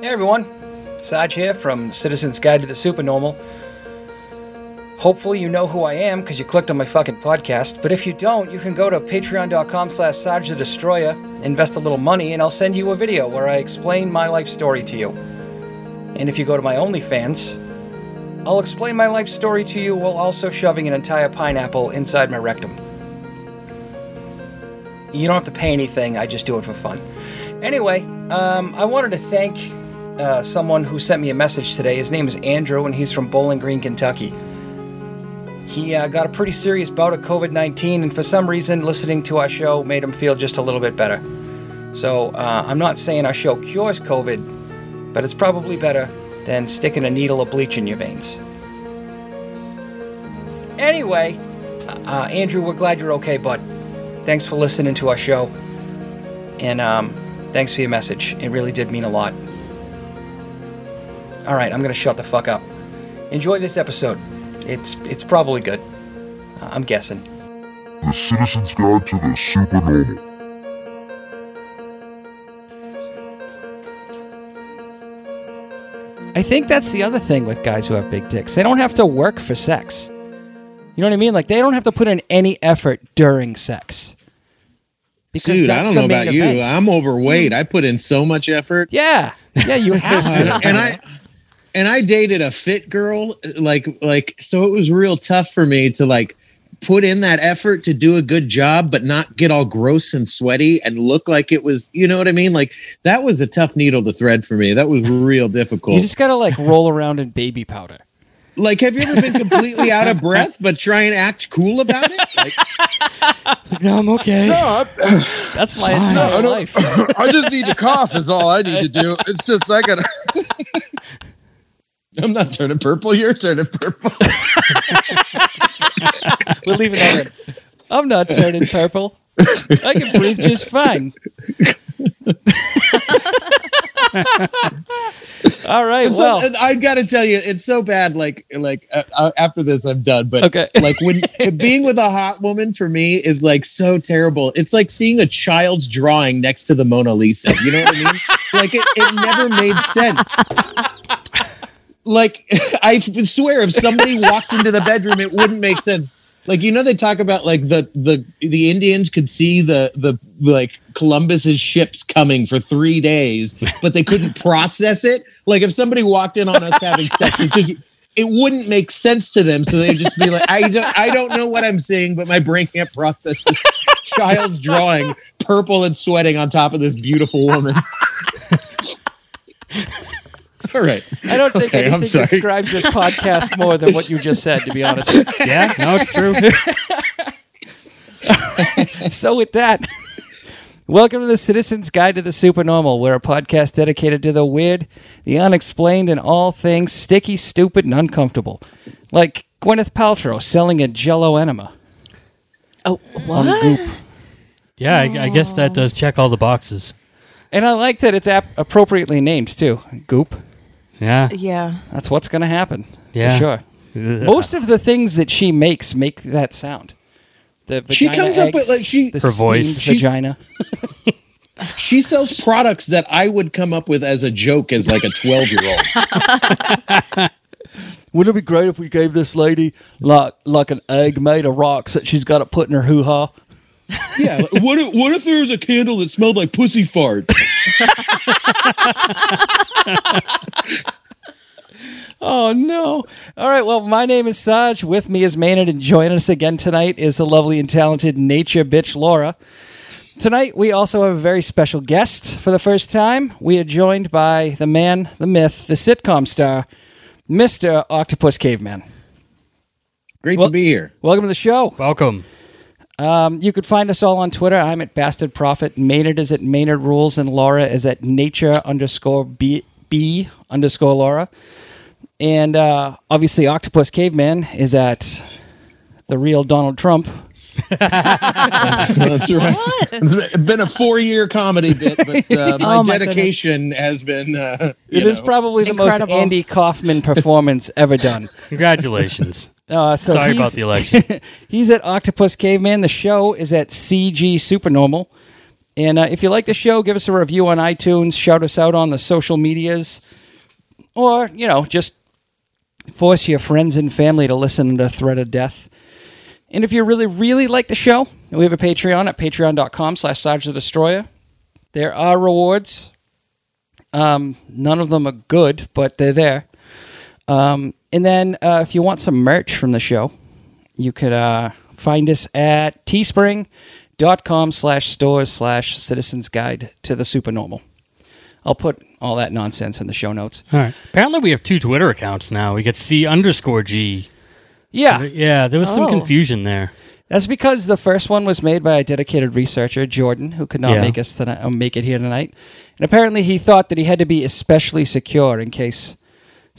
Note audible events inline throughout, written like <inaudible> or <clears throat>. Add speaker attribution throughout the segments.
Speaker 1: Hey everyone, Sarge here from Citizen's Guide to the Supernormal. Hopefully you know who I am because you clicked on my fucking podcast, but if you don't, you can go to patreon.com slash Sarge the Destroyer, invest a little money, and I'll send you a video where I explain my life story to you. And if you go to my OnlyFans, I'll explain my life story to you while also shoving an entire pineapple inside my rectum. You don't have to pay anything, I just do it for fun. Anyway, um, I wanted to thank uh, someone who sent me a message today. His name is Andrew, and he's from Bowling Green, Kentucky. He uh, got a pretty serious bout of COVID 19, and for some reason, listening to our show made him feel just a little bit better. So, uh, I'm not saying our show cures COVID, but it's probably better than sticking a needle of bleach in your veins. Anyway, uh, Andrew, we're glad you're okay, bud. Thanks for listening to our show. And um, thanks for your message. It really did mean a lot. All right, I'm gonna shut the fuck up. Enjoy this episode. It's it's probably good. Uh, I'm guessing.
Speaker 2: The Citizen's Guide to the Supernormal.
Speaker 1: I think that's the other thing with guys who have big dicks. They don't have to work for sex. You know what I mean? Like they don't have to put in any effort during sex. Because
Speaker 3: Dude, I don't know
Speaker 1: main
Speaker 3: about you. I'm overweight. I put in so much effort.
Speaker 1: yeah, yeah, you have <laughs> to.
Speaker 3: and I and I dated a fit girl like like so it was real tough for me to like put in that effort to do a good job but not get all gross and sweaty and look like it was you know what I mean like that was a tough needle to thread for me that was <laughs> real difficult
Speaker 1: you just gotta like roll around in baby powder.
Speaker 3: like have you ever been completely out of breath but try and act cool about it like <laughs>
Speaker 1: No, I'm okay.
Speaker 4: No, I, <sighs>
Speaker 1: That's my
Speaker 4: no,
Speaker 1: entire
Speaker 4: I, don't-
Speaker 1: life. <laughs>
Speaker 4: I just need to cough. Is all I need to do. It's just I gotta. <laughs>
Speaker 3: I'm not turning purple you're turning purple <laughs>
Speaker 1: we'll leave it in. I'm not turning purple. I can breathe just fine. <laughs> All right.
Speaker 3: So,
Speaker 1: Well,
Speaker 3: I got to tell you, it's so bad. Like, like uh, uh, after this, I'm done. But
Speaker 1: Okay.
Speaker 3: like when being with a hot woman for me is like so terrible. It's like seeing a child's drawing next to the Mona Lisa. You know what I mean? like it, it never made sense. Like <laughs> I swear, if somebody walked into the bedroom, it wouldn't make sense. Like you know, they talk about like the the the Indians could see the the like Columbus's ships coming for three days, but they couldn't process it. Like if somebody walked in on us having sex, it just it wouldn't make sense to them. So they'd just be like, I don't I don't know what I'm seeing, but my brain can't process this child's drawing purple and sweating on top of this beautiful woman. <laughs> <laughs> All right.
Speaker 1: I don't think
Speaker 3: Okay,
Speaker 1: anything describes this podcast more than what you just said, to be honest.
Speaker 5: Yeah, no, it's true. <laughs>
Speaker 1: so with that, welcome to the Citizen's Guide to the Supernormal. We're a podcast dedicated to the weird, the unexplained, and all things sticky, stupid, and uncomfortable. Like Gwyneth Paltrow selling a Jello enema
Speaker 6: Oh,
Speaker 1: on
Speaker 6: what?
Speaker 1: Goop.
Speaker 5: Yeah, I, I guess that does check all the boxes.
Speaker 1: And I like that it's ap- appropriately named too. Goop.
Speaker 5: Yeah,
Speaker 6: Yeah.
Speaker 1: That's what's going to happen.
Speaker 5: Yeah.
Speaker 1: For sure. Most of the things that she makes make that sound. The
Speaker 3: She
Speaker 1: vagina
Speaker 3: comes up with, like, she-
Speaker 1: the
Speaker 5: Her voice.
Speaker 3: She-
Speaker 1: vagina. <laughs>
Speaker 3: She sells products that I would come up with as a joke as like a 12 year old. <laughs>
Speaker 1: Wouldn't it be great if we gave this lady like like an egg made of rocks that she's got to put in her hoo ha? <laughs>
Speaker 3: Yeah. like, What if, what if there was a candle that smelled like pussy fart? <laughs>
Speaker 1: Oh no! All right. Well, my name is Sarge. With me is Maynard, and joining us again tonight is the lovely and talented nature bitch Laura. Tonight we also have a very special guest for the first time. We are joined by the man, the myth, the sitcom star, Mister Octopus Caveman.
Speaker 3: Great
Speaker 1: Well-
Speaker 3: to be here.
Speaker 1: Welcome to the show.
Speaker 5: welcome.
Speaker 1: Um, you could find us all on Twitter. I'm at Bastard Prophet. Maynard is at Maynard Rules, and Laura is at Nature underscore B, B underscore Laura. And uh, obviously, Octopus Caveman is at the real Donald Trump. <laughs>
Speaker 3: That's right. It's been a four year comedy bit, but uh, <laughs> my
Speaker 6: Oh, my
Speaker 3: dedication has been. Uh,
Speaker 1: It
Speaker 3: you
Speaker 1: is
Speaker 3: know.
Speaker 1: probably the
Speaker 6: Incredible.
Speaker 1: most Andy Kaufman performance ever done. <laughs>
Speaker 5: Congratulations.
Speaker 1: Uh, so
Speaker 5: Sorry about the election. <laughs>
Speaker 1: he's at Octopus Caveman. The show is at CG Supernormal. And uh, if you like the show, give us a review on iTunes, shout us out on the social medias, or, you know, just force your friends and family to listen under threat of death. And if you really, really like the show, we have a Patreon at patreon.com slash Sarge the Destroyer. There are rewards. Um, none of them are good, but they're there. Um, and then uh, if you want some merch from the show, you could uh, find us at teespring.com slash stores slash citizens guide to the supernormal. I'll put all that nonsense in the show notes.
Speaker 5: All right. Apparently, we have two Twitter accounts now. We get C underscore G.
Speaker 1: Yeah,
Speaker 5: Yeah, there was some
Speaker 6: Oh.
Speaker 5: confusion there.
Speaker 1: that's because the first one was made by a dedicated researcher, Jordan, who could not
Speaker 5: Yeah.
Speaker 1: make us tonight, uh, make it here tonight. And apparently, he thought that he had to be especially secure in case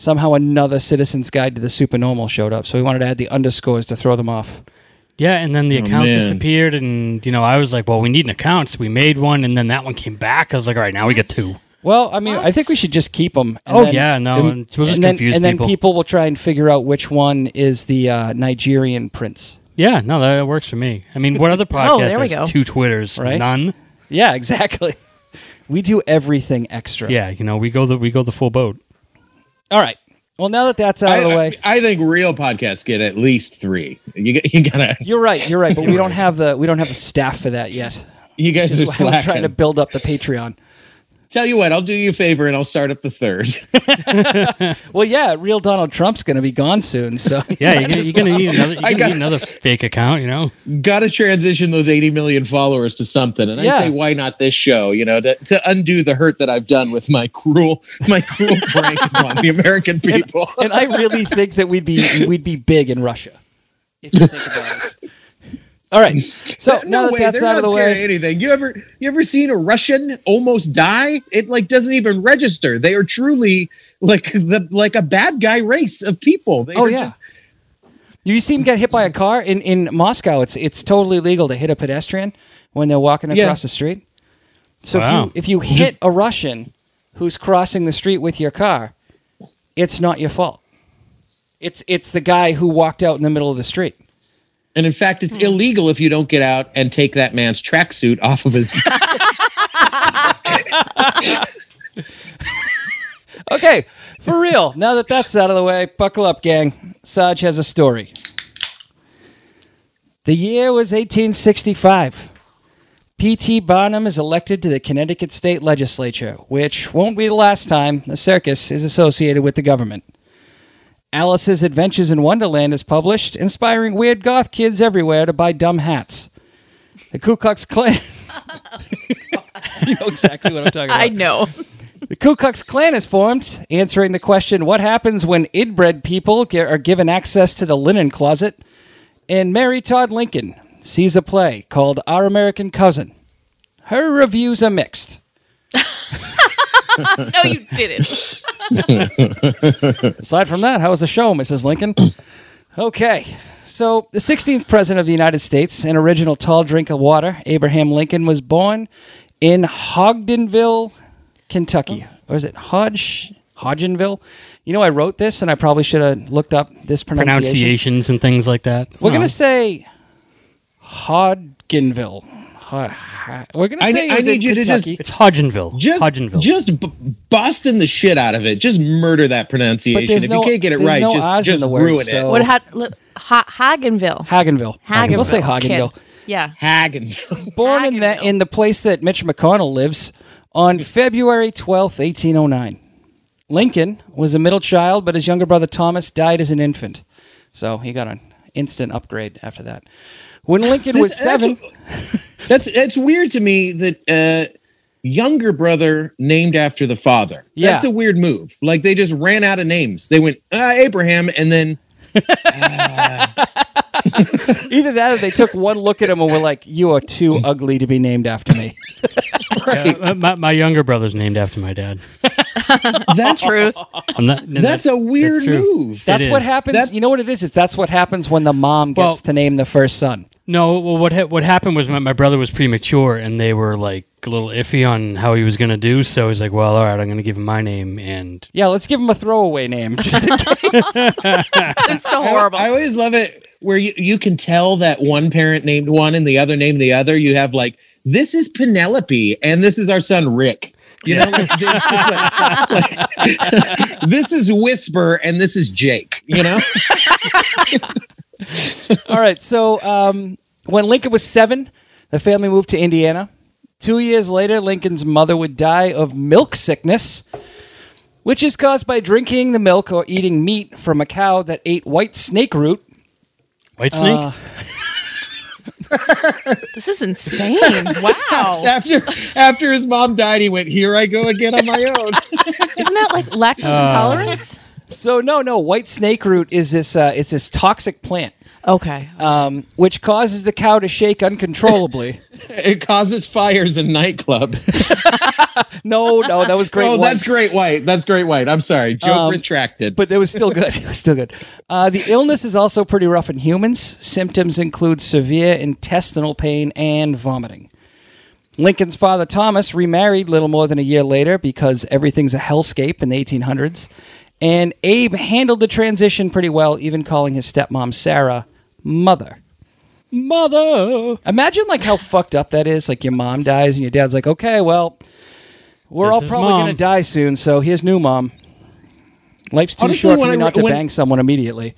Speaker 1: somehow another Citizen's Guide to the Supernormal showed up. So we wanted to add the underscores to throw them off.
Speaker 5: Yeah, and then the
Speaker 3: Oh,
Speaker 5: account
Speaker 3: man.
Speaker 5: disappeared, and you know, I was like, "Well, we need an account." So we made one, and then that one came back. I was like, "All right, now we get two.
Speaker 1: Well, I mean, I think we should just keep them.
Speaker 5: oh yeah, no, and, we'll just
Speaker 1: and then,
Speaker 5: confuse
Speaker 1: and then
Speaker 5: people.
Speaker 1: people will try and figure out which one is the uh, Nigerian prince.
Speaker 5: Yeah, no, that works for me. I mean, what other podcast <laughs>
Speaker 6: Oh, there we
Speaker 5: has
Speaker 6: go.
Speaker 5: two Twitters?
Speaker 1: Right?
Speaker 5: None.
Speaker 1: Yeah, <laughs> exactly. we do everything extra.
Speaker 5: Yeah, you know, we go the we go the full boat.
Speaker 1: All right. Well, now that that's out
Speaker 3: I,
Speaker 1: of the way,
Speaker 3: I, I think real podcasts get at least three. You, you gotta,
Speaker 1: you're right. You're right. But we don't <laughs> have the we don't have the staff for that yet.
Speaker 3: you guys are
Speaker 1: why I'm trying to build up the Patreon.
Speaker 3: Tell you what, I'll do you a favor and I'll start up the third. <laughs>
Speaker 1: Well, yeah, real Donald Trump's going to be gone soon. So <laughs>
Speaker 5: Yeah, you're gonna, you're gonna need another. You're
Speaker 3: I
Speaker 5: gonna
Speaker 3: got-
Speaker 5: need another fake account. You know.
Speaker 3: gotta transition those 80 million followers to something. And
Speaker 1: Yeah.
Speaker 3: I say, why not this show? You know, to, to undo the hurt that I've done with my cruel, my cruel <laughs> prank on the American people.
Speaker 1: and I really think that we'd be we'd be big in Russia if you think about it. All right. <laughs> So now
Speaker 3: no
Speaker 1: that
Speaker 3: way,
Speaker 1: that's
Speaker 3: they're
Speaker 1: out of
Speaker 3: not
Speaker 1: the
Speaker 3: scared of
Speaker 1: way,
Speaker 3: anything. You ever you ever seen a Russian almost die? It like doesn't even register. They are truly like the like a bad guy race of people. They
Speaker 1: Oh,
Speaker 3: are
Speaker 1: yeah.
Speaker 3: just
Speaker 1: you see him get hit by a car in in Moscow. It's it's totally legal to hit a pedestrian when they're walking
Speaker 3: Yeah.
Speaker 1: across the street. So
Speaker 5: Wow.
Speaker 1: if you if <laughs> you hit a Russian who's crossing the street with your car, it's not your fault. It's it's the guy who walked out in the middle of the street.
Speaker 3: And in fact it's hmm. illegal if you don't get out and take that man's tracksuit off of his <laughs>
Speaker 1: Okay, for real. Now that that's out of the way, buckle up, gang. Sarge has a story. The year was 1865. P.T. Barnum is elected to the Connecticut State Legislature, which won't be the last time the circus is associated with the government. Alice's Adventures in Wonderland is published, inspiring weird goth kids everywhere to buy dumb hats. The Ku Klux Klan. <laughs> you know exactly what I'm talking about.
Speaker 6: I know.
Speaker 1: The Ku Klux Klan is formed, answering the question what happens when inbred people ge- are given access to the linen closet. And Mary Todd Lincoln sees a play called Our American Cousin. Her reviews are mixed. <laughs>
Speaker 6: No, you didn't. <laughs>
Speaker 1: Aside from that, how was the show, Mrs. Lincoln? <clears throat> Okay. So, the 16th President of the United States, an original tall drink of water, Abraham Lincoln, was born in Ogdenville, Kentucky. Or is it Hodge? Hodgenville? You know, I wrote this and I probably should have looked up this pronunciation.
Speaker 5: Pronunciations and things like that.
Speaker 1: We're going to say Hodgenville. Ho- We're going to
Speaker 3: I
Speaker 1: say
Speaker 3: ne-
Speaker 1: it
Speaker 3: I
Speaker 1: was in
Speaker 3: need you to just-
Speaker 1: Kentucky.
Speaker 5: It's Hodgenville.
Speaker 3: just
Speaker 5: Hodgenville.
Speaker 3: just b- busting the shit out of it. Just murder that pronunciation. if
Speaker 1: no-
Speaker 3: you can't get it right,
Speaker 1: no
Speaker 3: just, just
Speaker 1: the word,
Speaker 3: ruin
Speaker 1: so-
Speaker 6: What had li- ha- Hagenville?
Speaker 1: Hagenville.
Speaker 6: Hagenville.
Speaker 1: We'll say
Speaker 6: Okay.
Speaker 1: Hagenville.
Speaker 6: Yeah.
Speaker 3: it. Hagen.
Speaker 1: born in the in the place that Mitch McConnell lives on February twelfth, 1809. Lincoln was a middle child, but his younger brother Thomas died as an infant. So he got an instant upgrade after that. When Lincoln was seven, <laughs>
Speaker 3: That's it's weird to me that uh younger brother named after the father.
Speaker 1: Yeah.
Speaker 3: That's a weird move. Like they just ran out of names. They went uh, Abraham and then <laughs>
Speaker 1: either that or they took one look at him and were like, "You are too ugly to be named after me." <laughs>
Speaker 5: Yeah, uh, my, my younger brother's named after my dad. <laughs>
Speaker 3: that's
Speaker 6: Truth.
Speaker 5: I'm not,
Speaker 3: that's a weird
Speaker 5: true.
Speaker 3: move.
Speaker 1: That's
Speaker 5: It
Speaker 1: what
Speaker 5: is.
Speaker 1: happens.
Speaker 3: That's-
Speaker 1: you know what it is? It's that's what happens when the mom gets
Speaker 5: Well-
Speaker 1: to name the first son.
Speaker 5: No, well, what ha- what happened was my, my brother was premature, and they were like a little iffy on how he was going to do. So he's like, "Well, all right, I'm going to give him my name." And
Speaker 1: Yeah, let's give him a throwaway name. Just in <laughs> case.
Speaker 6: It's so
Speaker 3: I-
Speaker 6: horrible.
Speaker 3: I, always love it where you, you can tell that one parent named one and the other named the other. You have like this is Penelope and this is our son Rick. You know, like, there's like- like- this is Whisper and this is Jake. You know, <laughs>
Speaker 1: All right. So um, when Lincoln was seven, the family moved to Indiana. Two years later, Lincoln's mother would die of milk sickness, which is caused by drinking the milk or eating meat from a cow that ate white snake root.
Speaker 5: White snake.
Speaker 1: Uh,
Speaker 6: This is insane. <laughs> Wow.
Speaker 3: after after his mom died, he went, "Here I go again on my own." <laughs>
Speaker 6: Isn't that like lactose intolerance?
Speaker 1: So no, no, white snake root is this. Uh, it's this toxic plant,
Speaker 6: Okay.
Speaker 1: um, which causes the cow to shake uncontrollably. <laughs>
Speaker 3: it causes fires in nightclubs. <laughs>
Speaker 1: no, no, that was great.
Speaker 3: oh,
Speaker 1: white.
Speaker 3: that's great white. That's great white. I'm sorry. Joke
Speaker 1: Um,
Speaker 3: retracted.
Speaker 1: but it was still good. <laughs> It was still good. Uh, the illness is also pretty rough in humans. Symptoms include severe intestinal pain and vomiting. Lincoln's father Thomas remarried little more than a year later because everything's a hellscape in the 1800s. And Abe handled the transition pretty well, even calling his stepmom Sarah mother.
Speaker 5: Mother.
Speaker 1: Imagine like how fucked up that is. Like your mom dies and your dad's like, okay, well, we're
Speaker 5: This
Speaker 1: all
Speaker 5: is
Speaker 1: probably
Speaker 5: mom."
Speaker 1: gonna die soon, so here's new mom. Life's too
Speaker 3: Honestly,
Speaker 1: short for
Speaker 3: when I
Speaker 1: not
Speaker 3: re-
Speaker 1: to
Speaker 3: when-
Speaker 1: bang someone immediately.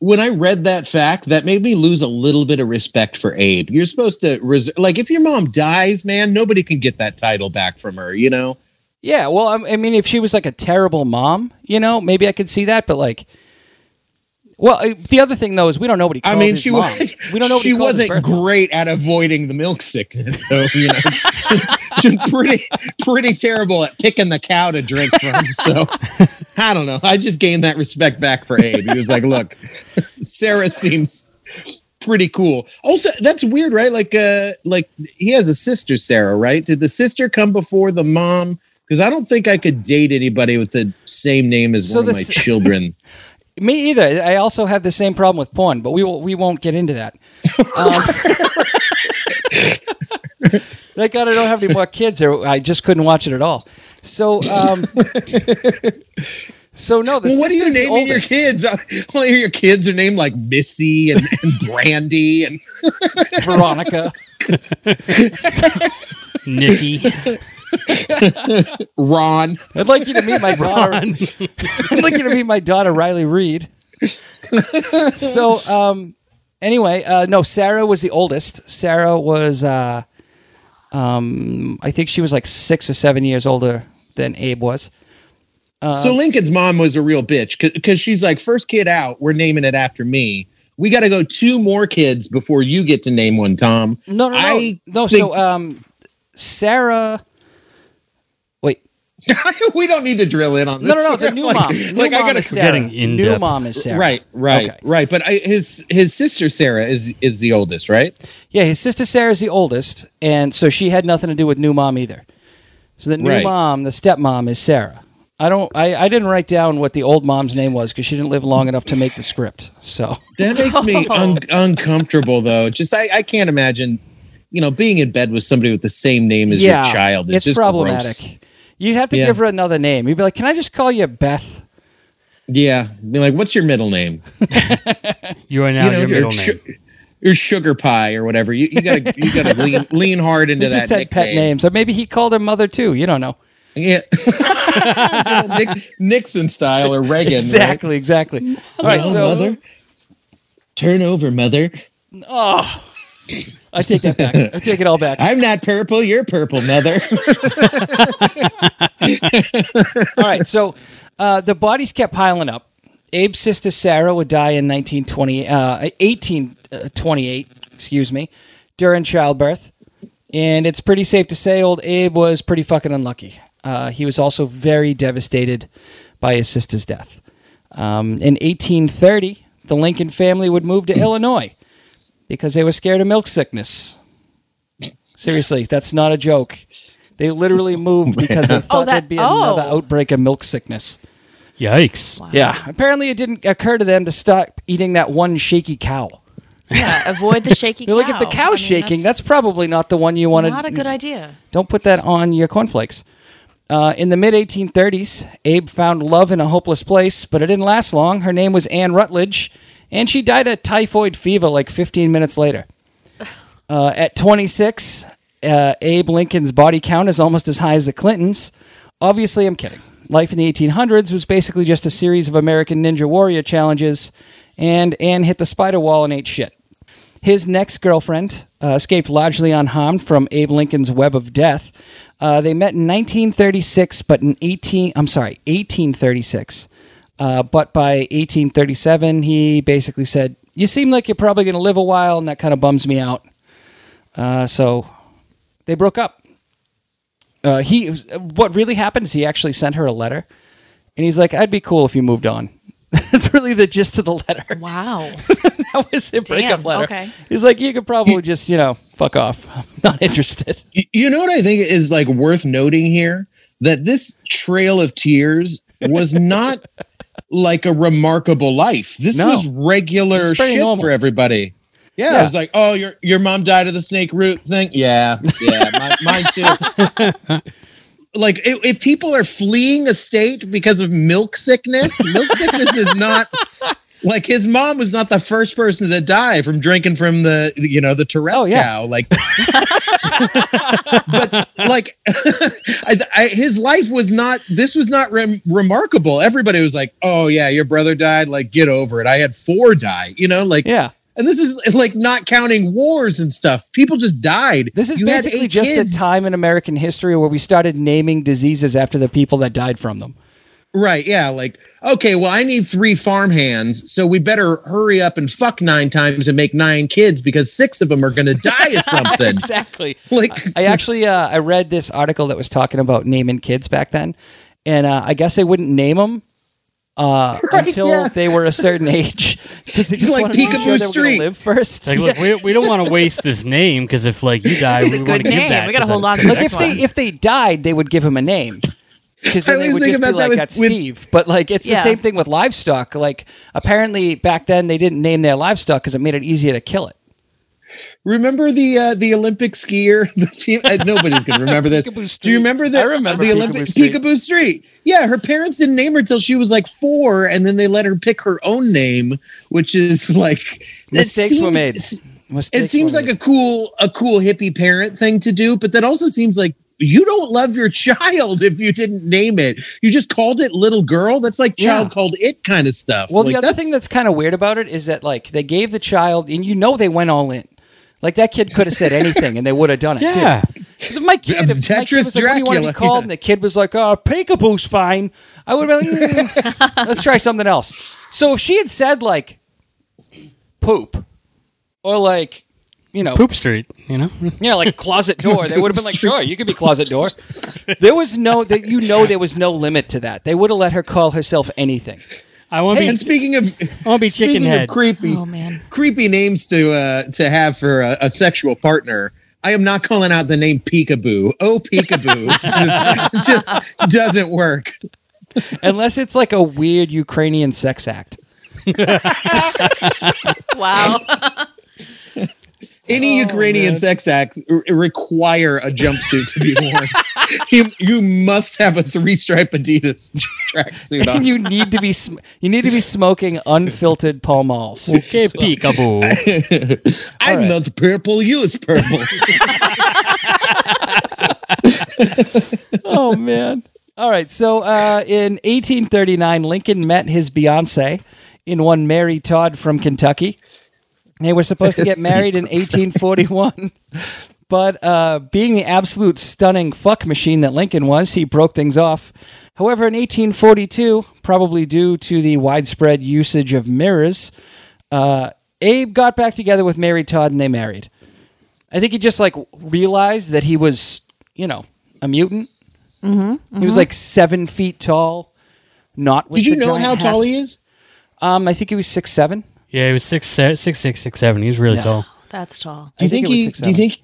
Speaker 3: when I read that fact, that made me lose a little bit of respect for Abe. You're supposed to res- like if your mom dies, man, nobody can get that title back from her. You know.
Speaker 1: Yeah, well, I mean, if she was like a terrible mom, you know, maybe I could see that. But like, well, uh, the other thing though is we don't know what he.
Speaker 3: I mean, she was.
Speaker 1: We don't know. What
Speaker 3: she
Speaker 1: he
Speaker 3: wasn't great at avoiding the milk sickness, so you know, she's pretty pretty terrible at picking the cow to drink from. So I don't know. I just gained that respect back for Abe. He was like, "Look, Sarah seems." pretty cool also that's weird right like uh like he has a sister sarah right did the sister come before the mom because i don't think i could date anybody with the same name as
Speaker 1: So
Speaker 3: one of my
Speaker 1: s-
Speaker 3: children <laughs>
Speaker 1: Me either. I also have the same problem with porn, but we will, we won't get into that. Um, <laughs> thank God I don't have any more kids, or I just couldn't watch it at all. So, um, so no. The
Speaker 3: well, what are you
Speaker 1: sister's the
Speaker 3: naming your
Speaker 1: oldest.
Speaker 3: kids <laughs> all your kids are named like missy and, and brandy and
Speaker 1: Veronica. <laughs>
Speaker 5: Nikki. <laughs>
Speaker 3: ron
Speaker 1: I'd like you to meet my <laughs> daughter. <laughs> I'd like you to meet my daughter, Riley Reed. so, um, anyway, uh, no, Sarah was the oldest. Sarah was, uh, um, I think she was like six or seven years older than Abe was.
Speaker 3: so lincoln's mom was a real bitch because she's like first kid out we're naming it after me we got to go two more kids before you get to name one tom
Speaker 1: No, no, no,
Speaker 3: I
Speaker 1: no.
Speaker 3: think-
Speaker 1: So, um, Sarah. Wait, <laughs>
Speaker 3: we don't need to drill in on this.
Speaker 1: no, no, no. The new
Speaker 3: Like-
Speaker 1: mom. New
Speaker 3: like I gotta.
Speaker 5: Getting in
Speaker 1: New
Speaker 5: depth.
Speaker 1: mom is Sarah.
Speaker 3: Right, right,
Speaker 1: Okay.
Speaker 3: right. But I, his his sister Sarah is is the oldest, right?
Speaker 1: Yeah, his sister Sarah's the oldest, and so she had nothing to do with new mom either. So the new
Speaker 3: Right.
Speaker 1: mom, the stepmom, is Sarah. I don't. I, I didn't write down what the old mom's name was because she didn't live long enough to make the script. So
Speaker 3: That makes me <laughs> un- uncomfortable, though. Just I, I can't imagine, you know, being in bed with somebody with the same name as
Speaker 1: yeah,
Speaker 3: your child. It's,
Speaker 1: it's
Speaker 3: just
Speaker 1: problematic.
Speaker 3: gross.
Speaker 1: You'd have to
Speaker 3: Yeah.
Speaker 1: give her another name. You'd be like, "Can I just call you Beth?"
Speaker 3: Yeah, be like, what's your middle name? <laughs>
Speaker 5: You are now
Speaker 3: you know,
Speaker 5: your middle
Speaker 3: your,
Speaker 5: name.
Speaker 3: su- your sugar pie or whatever. You, you gotta you gotta <laughs> lean lean hard into
Speaker 1: They
Speaker 3: that
Speaker 1: just had pet
Speaker 3: nickname.
Speaker 1: names, or maybe he called her mother too. You don't know.
Speaker 3: Yeah, <laughs> Nick, Nixon style or Reagan. right?
Speaker 1: exactly, exactly. All right,
Speaker 3: Well,
Speaker 1: so
Speaker 3: mother, turn over, mother.
Speaker 1: oh, I take that back. I take it all back.
Speaker 3: I'm not purple. You're purple, mother. <laughs>
Speaker 1: All right, so uh, the bodies kept piling up. Abe's sister Sarah would die in 1920, uh, 1828, excuse me, during childbirth. And it's pretty safe to say old Abe was pretty fucking unlucky. Uh, he was also very devastated by his sister's death. Um, in 1830, the Lincoln family would move to <clears throat> Illinois because they were scared of milk sickness. Seriously, that's not a joke. They literally moved <laughs> because they thought
Speaker 6: that-
Speaker 1: there'd be another
Speaker 6: oh.
Speaker 1: outbreak of milk sickness.
Speaker 5: Yikes.
Speaker 1: Yeah, apparently it didn't occur to them to stop eating that one shaky cow.
Speaker 6: Yeah, avoid the shaky
Speaker 1: You
Speaker 6: cow.
Speaker 1: look at the cow
Speaker 6: I mean,
Speaker 1: shaking. That's, probably not the one you want to.
Speaker 6: not a good idea.
Speaker 1: Don't put that on your cornflakes. Uh, in the mid 1830s, Abe found love in a hopeless place, but it didn't last long. Her name was Anne Rutledge, and she died of typhoid fever like 15 minutes later. Uh, at 26, uh, Abe Lincoln's body count is almost as high as the Clintons. Obviously, I'm kidding. Life in the 1800s was basically just a series of American Ninja Warrior challenges, and Anne hit the spider wall and ate shit. His next girlfriend uh, escaped largely unharmed from Abe Lincoln's web of death. Uh, they met in 1936, but in 18, I'm sorry, 1836. Uh, but by 1837, he basically said, "You seem like you're probably going to live a while, and that kind of bums me out." Uh, so they broke up. Uh, he, what really happened is he actually sent her a letter, and he's like, "I'd be cool if you moved on." <laughs> That's really the gist of the letter. <laughs>
Speaker 6: Wow.
Speaker 1: that was a breakup
Speaker 6: Damn,
Speaker 1: letter.
Speaker 6: okay.
Speaker 1: He's like, "You could probably just, you know, fuck off. <laughs> I'm not interested."
Speaker 3: You know what I think is like worth noting here? That this trail of tears was not like a remarkable life. This
Speaker 1: No.
Speaker 3: was regular shit
Speaker 1: normal.
Speaker 3: for everybody. Yeah,
Speaker 1: Yeah.
Speaker 3: it was like, oh, your your mom died of the snake root thing. Yeah, yeah, mine, mine too. <laughs> like, if, if people are fleeing a state because of milk sickness, milk sickness is not like his mom was not the first person to die from drinking from the you know the Tourette's
Speaker 1: Oh, yeah.
Speaker 3: cow. Like, but <laughs> like <laughs> I, I, his life was not this was not rem- remarkable everybody was like oh yeah your brother died like get over it i had four die you know like
Speaker 1: Yeah.
Speaker 3: and this is like not counting wars and stuff people just died
Speaker 1: This is
Speaker 3: You
Speaker 1: basically just
Speaker 3: kids.
Speaker 1: a time in American history where we started naming diseases after the people that died from them.
Speaker 3: Right yeah like okay well i need three farm hands so we better hurry up and fuck nine times and make nine kids because six of them are going to die of <laughs> something
Speaker 1: exactly.
Speaker 3: like
Speaker 1: I actually uh, I read this article that was talking about naming kids back then, and uh, I guess they wouldn't name them uh, <laughs>
Speaker 3: Right,
Speaker 1: until
Speaker 3: yeah.
Speaker 1: they were a certain <laughs> age because they just
Speaker 3: like
Speaker 1: wanted to make
Speaker 3: Peekaboo
Speaker 1: sure they were going to live first.
Speaker 5: Like, look, we, we don't want to waste this name because if like you die, we
Speaker 6: a
Speaker 5: want to give that.
Speaker 6: We gotta hold on to
Speaker 5: the
Speaker 6: the
Speaker 1: like if
Speaker 5: next
Speaker 1: they if they died, they would give him a name. Because <laughs>
Speaker 3: I
Speaker 1: then they would just be
Speaker 3: about that
Speaker 1: like,
Speaker 3: with-
Speaker 1: "That's
Speaker 3: with-
Speaker 1: Steve." But like, it's the same thing with livestock. Like, apparently back then they didn't name their livestock because it made it easier to kill it.
Speaker 3: Remember the uh, the Olympic skier? <laughs> The fe- uh, nobody's gonna remember this. Do you remember the
Speaker 1: I remember
Speaker 3: the
Speaker 1: Peekaboo
Speaker 3: Olympic
Speaker 1: Street.
Speaker 3: Picabo Street? Yeah, her parents didn't name her till she was like four, and then they let her pick her own name, which is like it
Speaker 1: Mistakes were
Speaker 3: seems-
Speaker 1: made.
Speaker 3: It seems
Speaker 1: were
Speaker 3: like
Speaker 1: made.
Speaker 3: a cool a cool hippie parent thing to do, but that also seems like you don't love your <laughs> child if you didn't name it. You just called it little girl. That's like child
Speaker 1: Yeah.
Speaker 3: called it kind of stuff.
Speaker 1: Well,
Speaker 3: Like,
Speaker 1: the other thing that's kind of weird about it is that like they gave the child, and you know they went all in. Like that kid could have said anything, and they would have done it
Speaker 5: Yeah.
Speaker 1: too. Because if my kid, if my kid
Speaker 3: Tetris
Speaker 1: was like, "What do you want to be
Speaker 3: Dracula,
Speaker 1: called?"
Speaker 3: yeah.
Speaker 1: and the kid was like, "Oh, Peekaboo's fine," I would have been like, "Mm, <laughs> "Let's try something else." So if she had said like poop or like you know
Speaker 5: Poop Street, you know.
Speaker 1: yeah, like <laughs> closet door. They would have been like, sure, you could be closet door. <laughs> There was no, that you know, there was no limit to that. They would have let her call herself anything.
Speaker 5: I want to
Speaker 3: and
Speaker 5: be.
Speaker 3: speaking of
Speaker 5: I want to be chicken
Speaker 3: speaking
Speaker 5: head.
Speaker 3: of creepy,
Speaker 6: Oh man.
Speaker 3: creepy names to uh to have for a, a sexual partner. I am not calling out the name Peekaboo. Oh, Peekaboo just, <laughs> just doesn't work.
Speaker 1: Unless it's like a weird Ukrainian sex act.
Speaker 6: Wow.
Speaker 3: Any Ukrainian sex acts r- require a jumpsuit to be <laughs> worn. you, you must have a three stripe Adidas tracksuit on. <laughs>
Speaker 1: You need to be sm- you need to be smoking unfiltered Pall Malls. <laughs>
Speaker 5: Okay, peekaboo.
Speaker 3: I'm
Speaker 1: right.
Speaker 3: not purple. You is purple.
Speaker 1: oh man. All right. So uh, in 1839, Lincoln met his Beyonce in one Mary Todd from Kentucky. They were supposed to get married in 1841. But uh, being the absolute stunning fuck machine that Lincoln was, he broke things off. However, in 1842, probably due to the widespread usage of mirrors, uh, Abe got back together with Mary Todd and they married. I think he just like realized that he was, you know, a mutant. Mm-hmm, He was like seven feet tall. Not with
Speaker 3: Did you know
Speaker 1: giant
Speaker 3: how
Speaker 1: hat.
Speaker 3: tall he is?
Speaker 1: Um, I think he was six seven.
Speaker 5: Yeah, he was six, se- six, six, six, seven. He was really
Speaker 1: Yeah.
Speaker 5: tall.
Speaker 6: That's tall.
Speaker 3: Do you
Speaker 1: I think
Speaker 3: think, he?
Speaker 1: six,
Speaker 3: do you think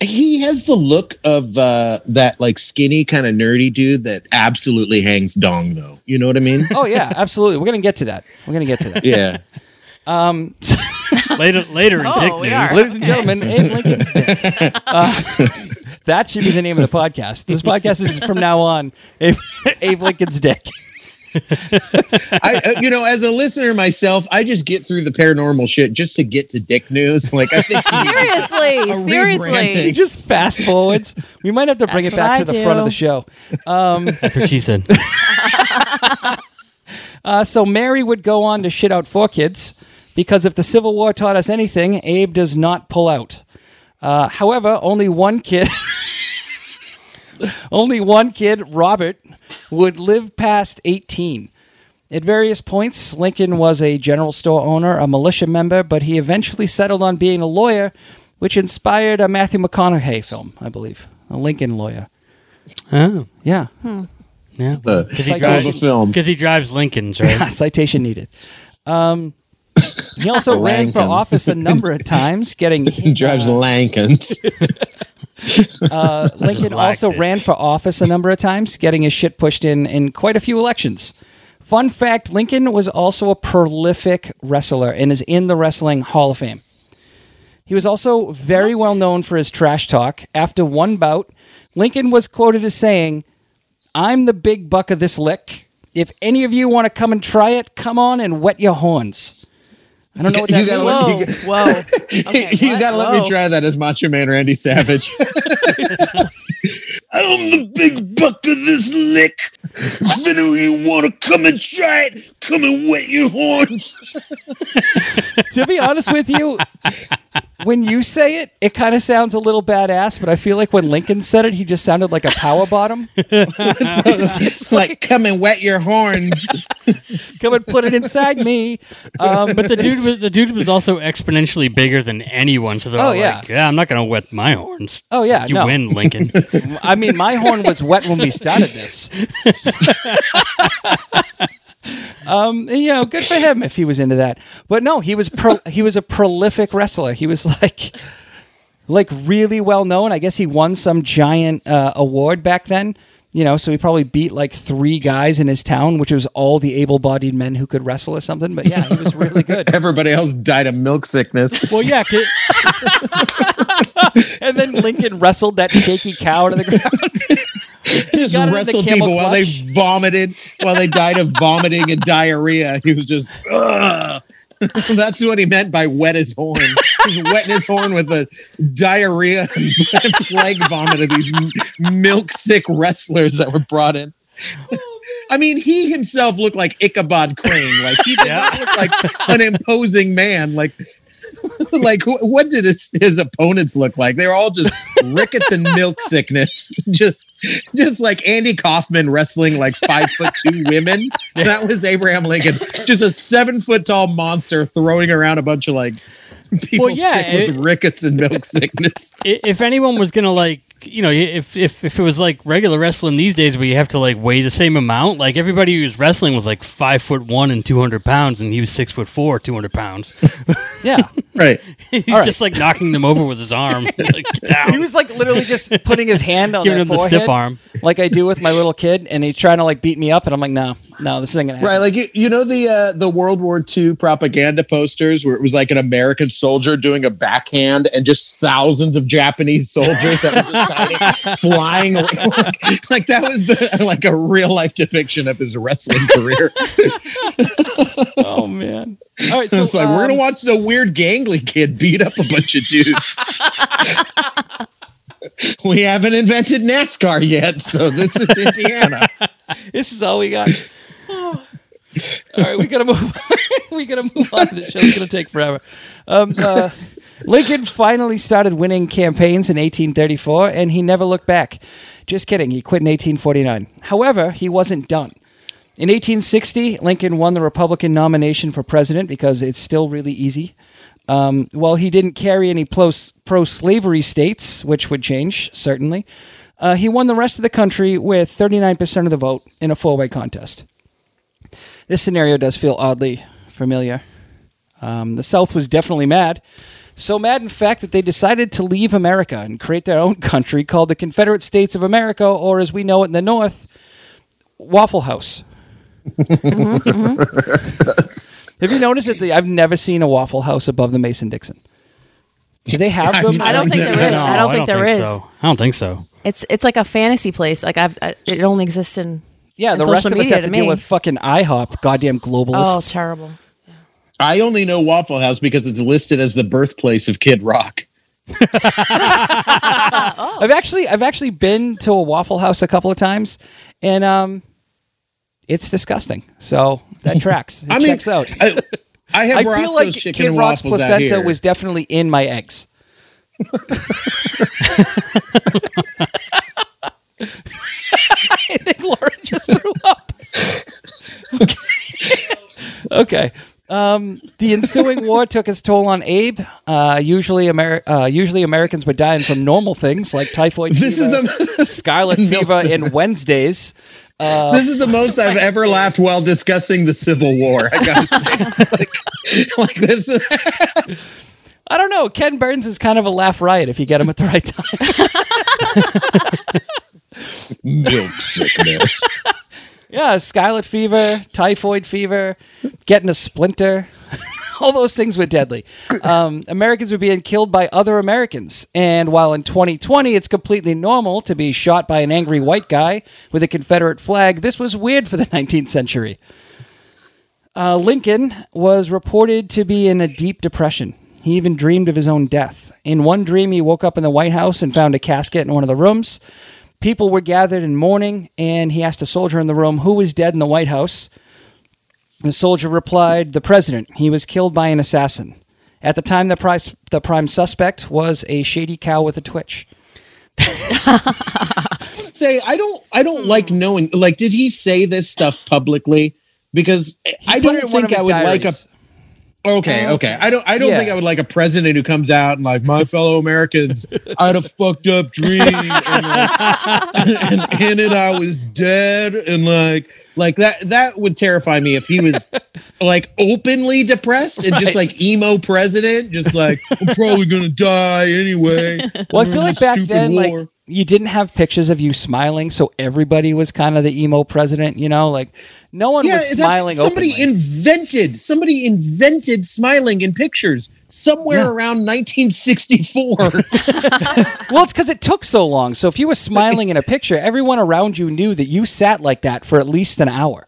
Speaker 3: he has the look of uh, that like skinny kind of nerdy dude that absolutely hangs dong though? You know what I mean? <laughs>
Speaker 1: Oh yeah, absolutely. We're gonna get to that. We're gonna get to that.
Speaker 3: yeah. <laughs>
Speaker 1: Um, <laughs>
Speaker 5: Later, later in
Speaker 6: Oh,
Speaker 5: Dick
Speaker 6: we
Speaker 5: News.
Speaker 6: are.
Speaker 1: ladies and gentlemen, Abe Lincoln's dick. Uh, that should be the name of the podcast. This podcast is from now on Abe, Abe Lincoln's dick. <laughs>
Speaker 3: I, uh, you know, as a listener myself, I just get through the paranormal shit just to get to dick news. <laughs> Like I think
Speaker 6: Seriously, seriously.
Speaker 3: rebranding.
Speaker 1: He just fast forwards. We might have to bring
Speaker 6: That's
Speaker 1: it back
Speaker 6: what
Speaker 1: to
Speaker 6: I
Speaker 1: the front of the show. Um, <laughs>
Speaker 5: That's what she said.
Speaker 1: uh, so Mary would go on to shit out four kids because if the Civil War taught us anything, Abe does not pull out. Uh, however, only one kid, only one kid, Robert, would live past 18. At various points, Lincoln was a general store owner, a militia member, but he eventually settled on being a lawyer, which inspired a Matthew McConaughey film, I believe, a Lincoln lawyer.
Speaker 5: Oh,
Speaker 1: Yeah.
Speaker 5: yeah. Because he drives
Speaker 3: a film.
Speaker 5: Because he drives Lincolns, right?
Speaker 1: Citation needed. Um, he also <laughs> ran for office a number of <laughs> times, getting
Speaker 3: He drives
Speaker 1: uh,
Speaker 3: Lankins. <laughs> <laughs>
Speaker 1: uh, Lincoln also
Speaker 5: it.
Speaker 1: ran for office a number of times, getting his shit pushed in in quite a few elections. Fun fact: Lincoln was also a prolific wrestler and is in the Wrestling Hall of Fame. He was also very well known for his trash talk. After one bout, Lincoln was quoted as saying, "I'm the big buck of this lick. If any of you want to come and try it, come on and wet your horns." I don't know what that
Speaker 3: You gotta
Speaker 1: means.
Speaker 3: let-
Speaker 6: Whoa,
Speaker 3: you
Speaker 6: whoa. <laughs> Okay,
Speaker 3: you
Speaker 6: what?
Speaker 3: gotta let
Speaker 6: Whoa.
Speaker 3: me try that as Macho Man Randy Savage. <laughs> <laughs> I'm the big buck of this lick. If any of you want to come and try it, come and wet your horns.
Speaker 1: to be honest with you, when you say it, it kind of sounds a little badass, but I feel like when Lincoln said it, he just sounded like a power bottom. <laughs>
Speaker 3: it's like, come and wet your horns. <laughs>
Speaker 1: Come and put it inside me. Um,
Speaker 5: But the dude was the dude was also exponentially bigger than anyone. So they're
Speaker 1: Oh,
Speaker 5: all
Speaker 1: yeah.
Speaker 5: like, "Yeah, I'm not gonna wet my horns."
Speaker 1: Oh, yeah,
Speaker 5: you
Speaker 1: no.
Speaker 5: win, Lincoln. <laughs>
Speaker 1: I mean, my horn was wet when we started this. Um, you know, good for him if he was into that. But no, he was pro- he was a prolific wrestler. He was like like really well known. I guess he won some giant uh, award back then. You know, so he probably beat like three guys in his town, which was all the able-bodied men who could wrestle or something. But yeah, he was really <laughs> good.
Speaker 3: Everybody else died of milk sickness. <laughs>
Speaker 5: well, yeah, <laughs>
Speaker 1: and then Lincoln wrestled that shaky cow to the ground.
Speaker 3: Just
Speaker 1: got it in the
Speaker 3: wrestled people while they vomited, while they died of vomiting and diarrhea. He was just, Ugh. <laughs> That's what he meant by wet his horn. He's wetting his horn with the diarrhea and <laughs> plague vomit of these milk sick wrestlers that were brought in. Oh, <laughs> I mean, he himself looked like Ichabod Crane. Like he did not look like an imposing man. Like, <laughs> like wh- what did his, his opponents look like? They were all just rickets and milk sickness. <laughs> Just, just like Andy Kaufman wrestling like five foot two women. That was Abraham Lincoln. Just a seven foot tall monster throwing around a bunch of like people
Speaker 5: Well, yeah,
Speaker 3: sick with
Speaker 5: it-
Speaker 3: rickets and milk sickness. <laughs>
Speaker 5: if anyone was gonna like, you know, if if if it was like regular wrestling these days, where you have to like weigh the same amount, like everybody who was wrestling was like five foot one and two hundred pounds, and he was six foot four, two hundred pounds. <laughs>
Speaker 1: Yeah. <laughs>
Speaker 3: Right. <laughs>
Speaker 5: He's
Speaker 1: All right.
Speaker 5: just like knocking them over with his arm. like,
Speaker 1: He was like literally just putting his hand on
Speaker 5: Giving
Speaker 1: their
Speaker 5: him the stiff arm.
Speaker 1: like I do with my little kid, and he's trying to like beat me up, and I'm like, no, no, this isn't gonna happen.
Speaker 3: Right, like you, you know the uh, the World War II propaganda posters where it was like an American soldier doing a backhand and just thousands of Japanese soldiers that were just tiny, flying away. Like, like that was the like a real life depiction of his wrestling career. <laughs>
Speaker 1: Oh man! All right, <laughs> so
Speaker 3: it's like we're
Speaker 1: um,
Speaker 3: gonna watch the weird gangly kid beat up a bunch of dudes. <laughs> we haven't invented NASCAR yet, so this is Indiana.
Speaker 1: This is all we got. all right, we gotta move. we gotta move on. This show's gonna take forever. Um, uh, Lincoln finally started winning campaigns in 1834, and he never looked back. Just kidding. He quit in 1849. However, he wasn't done. In 1860, Lincoln won the Republican nomination for president because it's still really easy. Um, while he didn't carry any pro slavery states, which would change, certainly, uh, he won the rest of the country with 39% of the vote in a four way contest. This scenario does feel oddly familiar. Um, the South was definitely mad. So mad, in fact, that they decided to leave America and create their own country called the Confederate States of America, or as we know it in the North, Waffle House. <laughs> Have you noticed that the, I've never seen a Waffle House above the Mason Dixon? Do they have <laughs> them?
Speaker 6: I don't think there is.
Speaker 5: No,
Speaker 6: I don't think there is.
Speaker 5: So. I don't think so.
Speaker 6: It's it's like a fantasy place. Like I've I, it only exists in
Speaker 1: Yeah,
Speaker 6: and
Speaker 1: the rest of
Speaker 6: social
Speaker 1: us have to
Speaker 6: to
Speaker 1: deal with fucking IHOP, goddamn globalists.
Speaker 6: Oh, terrible.
Speaker 3: I only know Waffle House because it's listed as the birthplace of Kid Rock. <laughs>
Speaker 1: I've actually I've actually been to a Waffle House a couple of times, and um, it's disgusting. So that tracks. <laughs> It
Speaker 3: I mean,
Speaker 1: checks out.
Speaker 3: I, I <laughs> have
Speaker 1: I
Speaker 3: Roscoe's
Speaker 1: feel like Kid Rock's placenta was definitely in my eggs. I think Laura just threw up. okay. Um, the ensuing war <laughs> took its toll on Abe. Uh, usually, Ameri- uh, usually Americans were dying from normal things like typhoid
Speaker 3: This is
Speaker 1: fever,
Speaker 3: the <laughs>
Speaker 1: scarlet fever, and
Speaker 3: sickness.
Speaker 1: Wednesdays.
Speaker 3: this is the most I've <laughs> ever laughed while discussing the Civil War. I gotta say, like, like this.
Speaker 1: I don't know. Ken Burns is kind of a laugh riot if you get him at the right time.
Speaker 3: Milk sickness.
Speaker 1: Yeah, scarlet fever, typhoid fever, getting a splinter. <laughs> All those things were deadly. Um, Americans were being killed by other Americans. And while in 2020 it's completely normal to be shot by an angry white guy with a Confederate flag, this was weird for the <laughs> 19th century. Uh, Lincoln was reported to be in a deep depression. He even dreamed of his own death. In one dream, he woke up in the White House and found a casket in one of the rooms. People were gathered in mourning, and he asked a soldier in the room who was dead in the White House. The soldier replied, The president. He was killed by an assassin. At the time, the, price, the prime suspect was a shady cow with a twitch. <laughs>
Speaker 3: say I don't. I don't hmm. like knowing. Like, did he say this stuff publicly? Because I don't
Speaker 1: in one of
Speaker 3: think I would like a. Okay, um, okay. I don't. I don't
Speaker 1: Yeah.
Speaker 3: think I would like a president who comes out and like my fellow Americans. I had a fucked up dream, and, like, <laughs> and in it I was dead, and like, like that. That would terrify me if he was like openly depressed and just like emo president, just like I'm probably gonna die anyway.
Speaker 1: Well, I feel like back then,
Speaker 3: war.
Speaker 1: like you didn't have pictures of you smiling, so everybody was kind of the emo president. You know, like no one was
Speaker 3: that's-
Speaker 1: smiling.
Speaker 3: Somebody
Speaker 1: openly.
Speaker 3: invented. Somebody invented smiling in pictures somewhere
Speaker 1: Yeah.
Speaker 3: around 1964. <laughs> <laughs>
Speaker 1: well, it's because it took so long. So if you were smiling in a picture, everyone around you knew that you sat like that for at least an hour.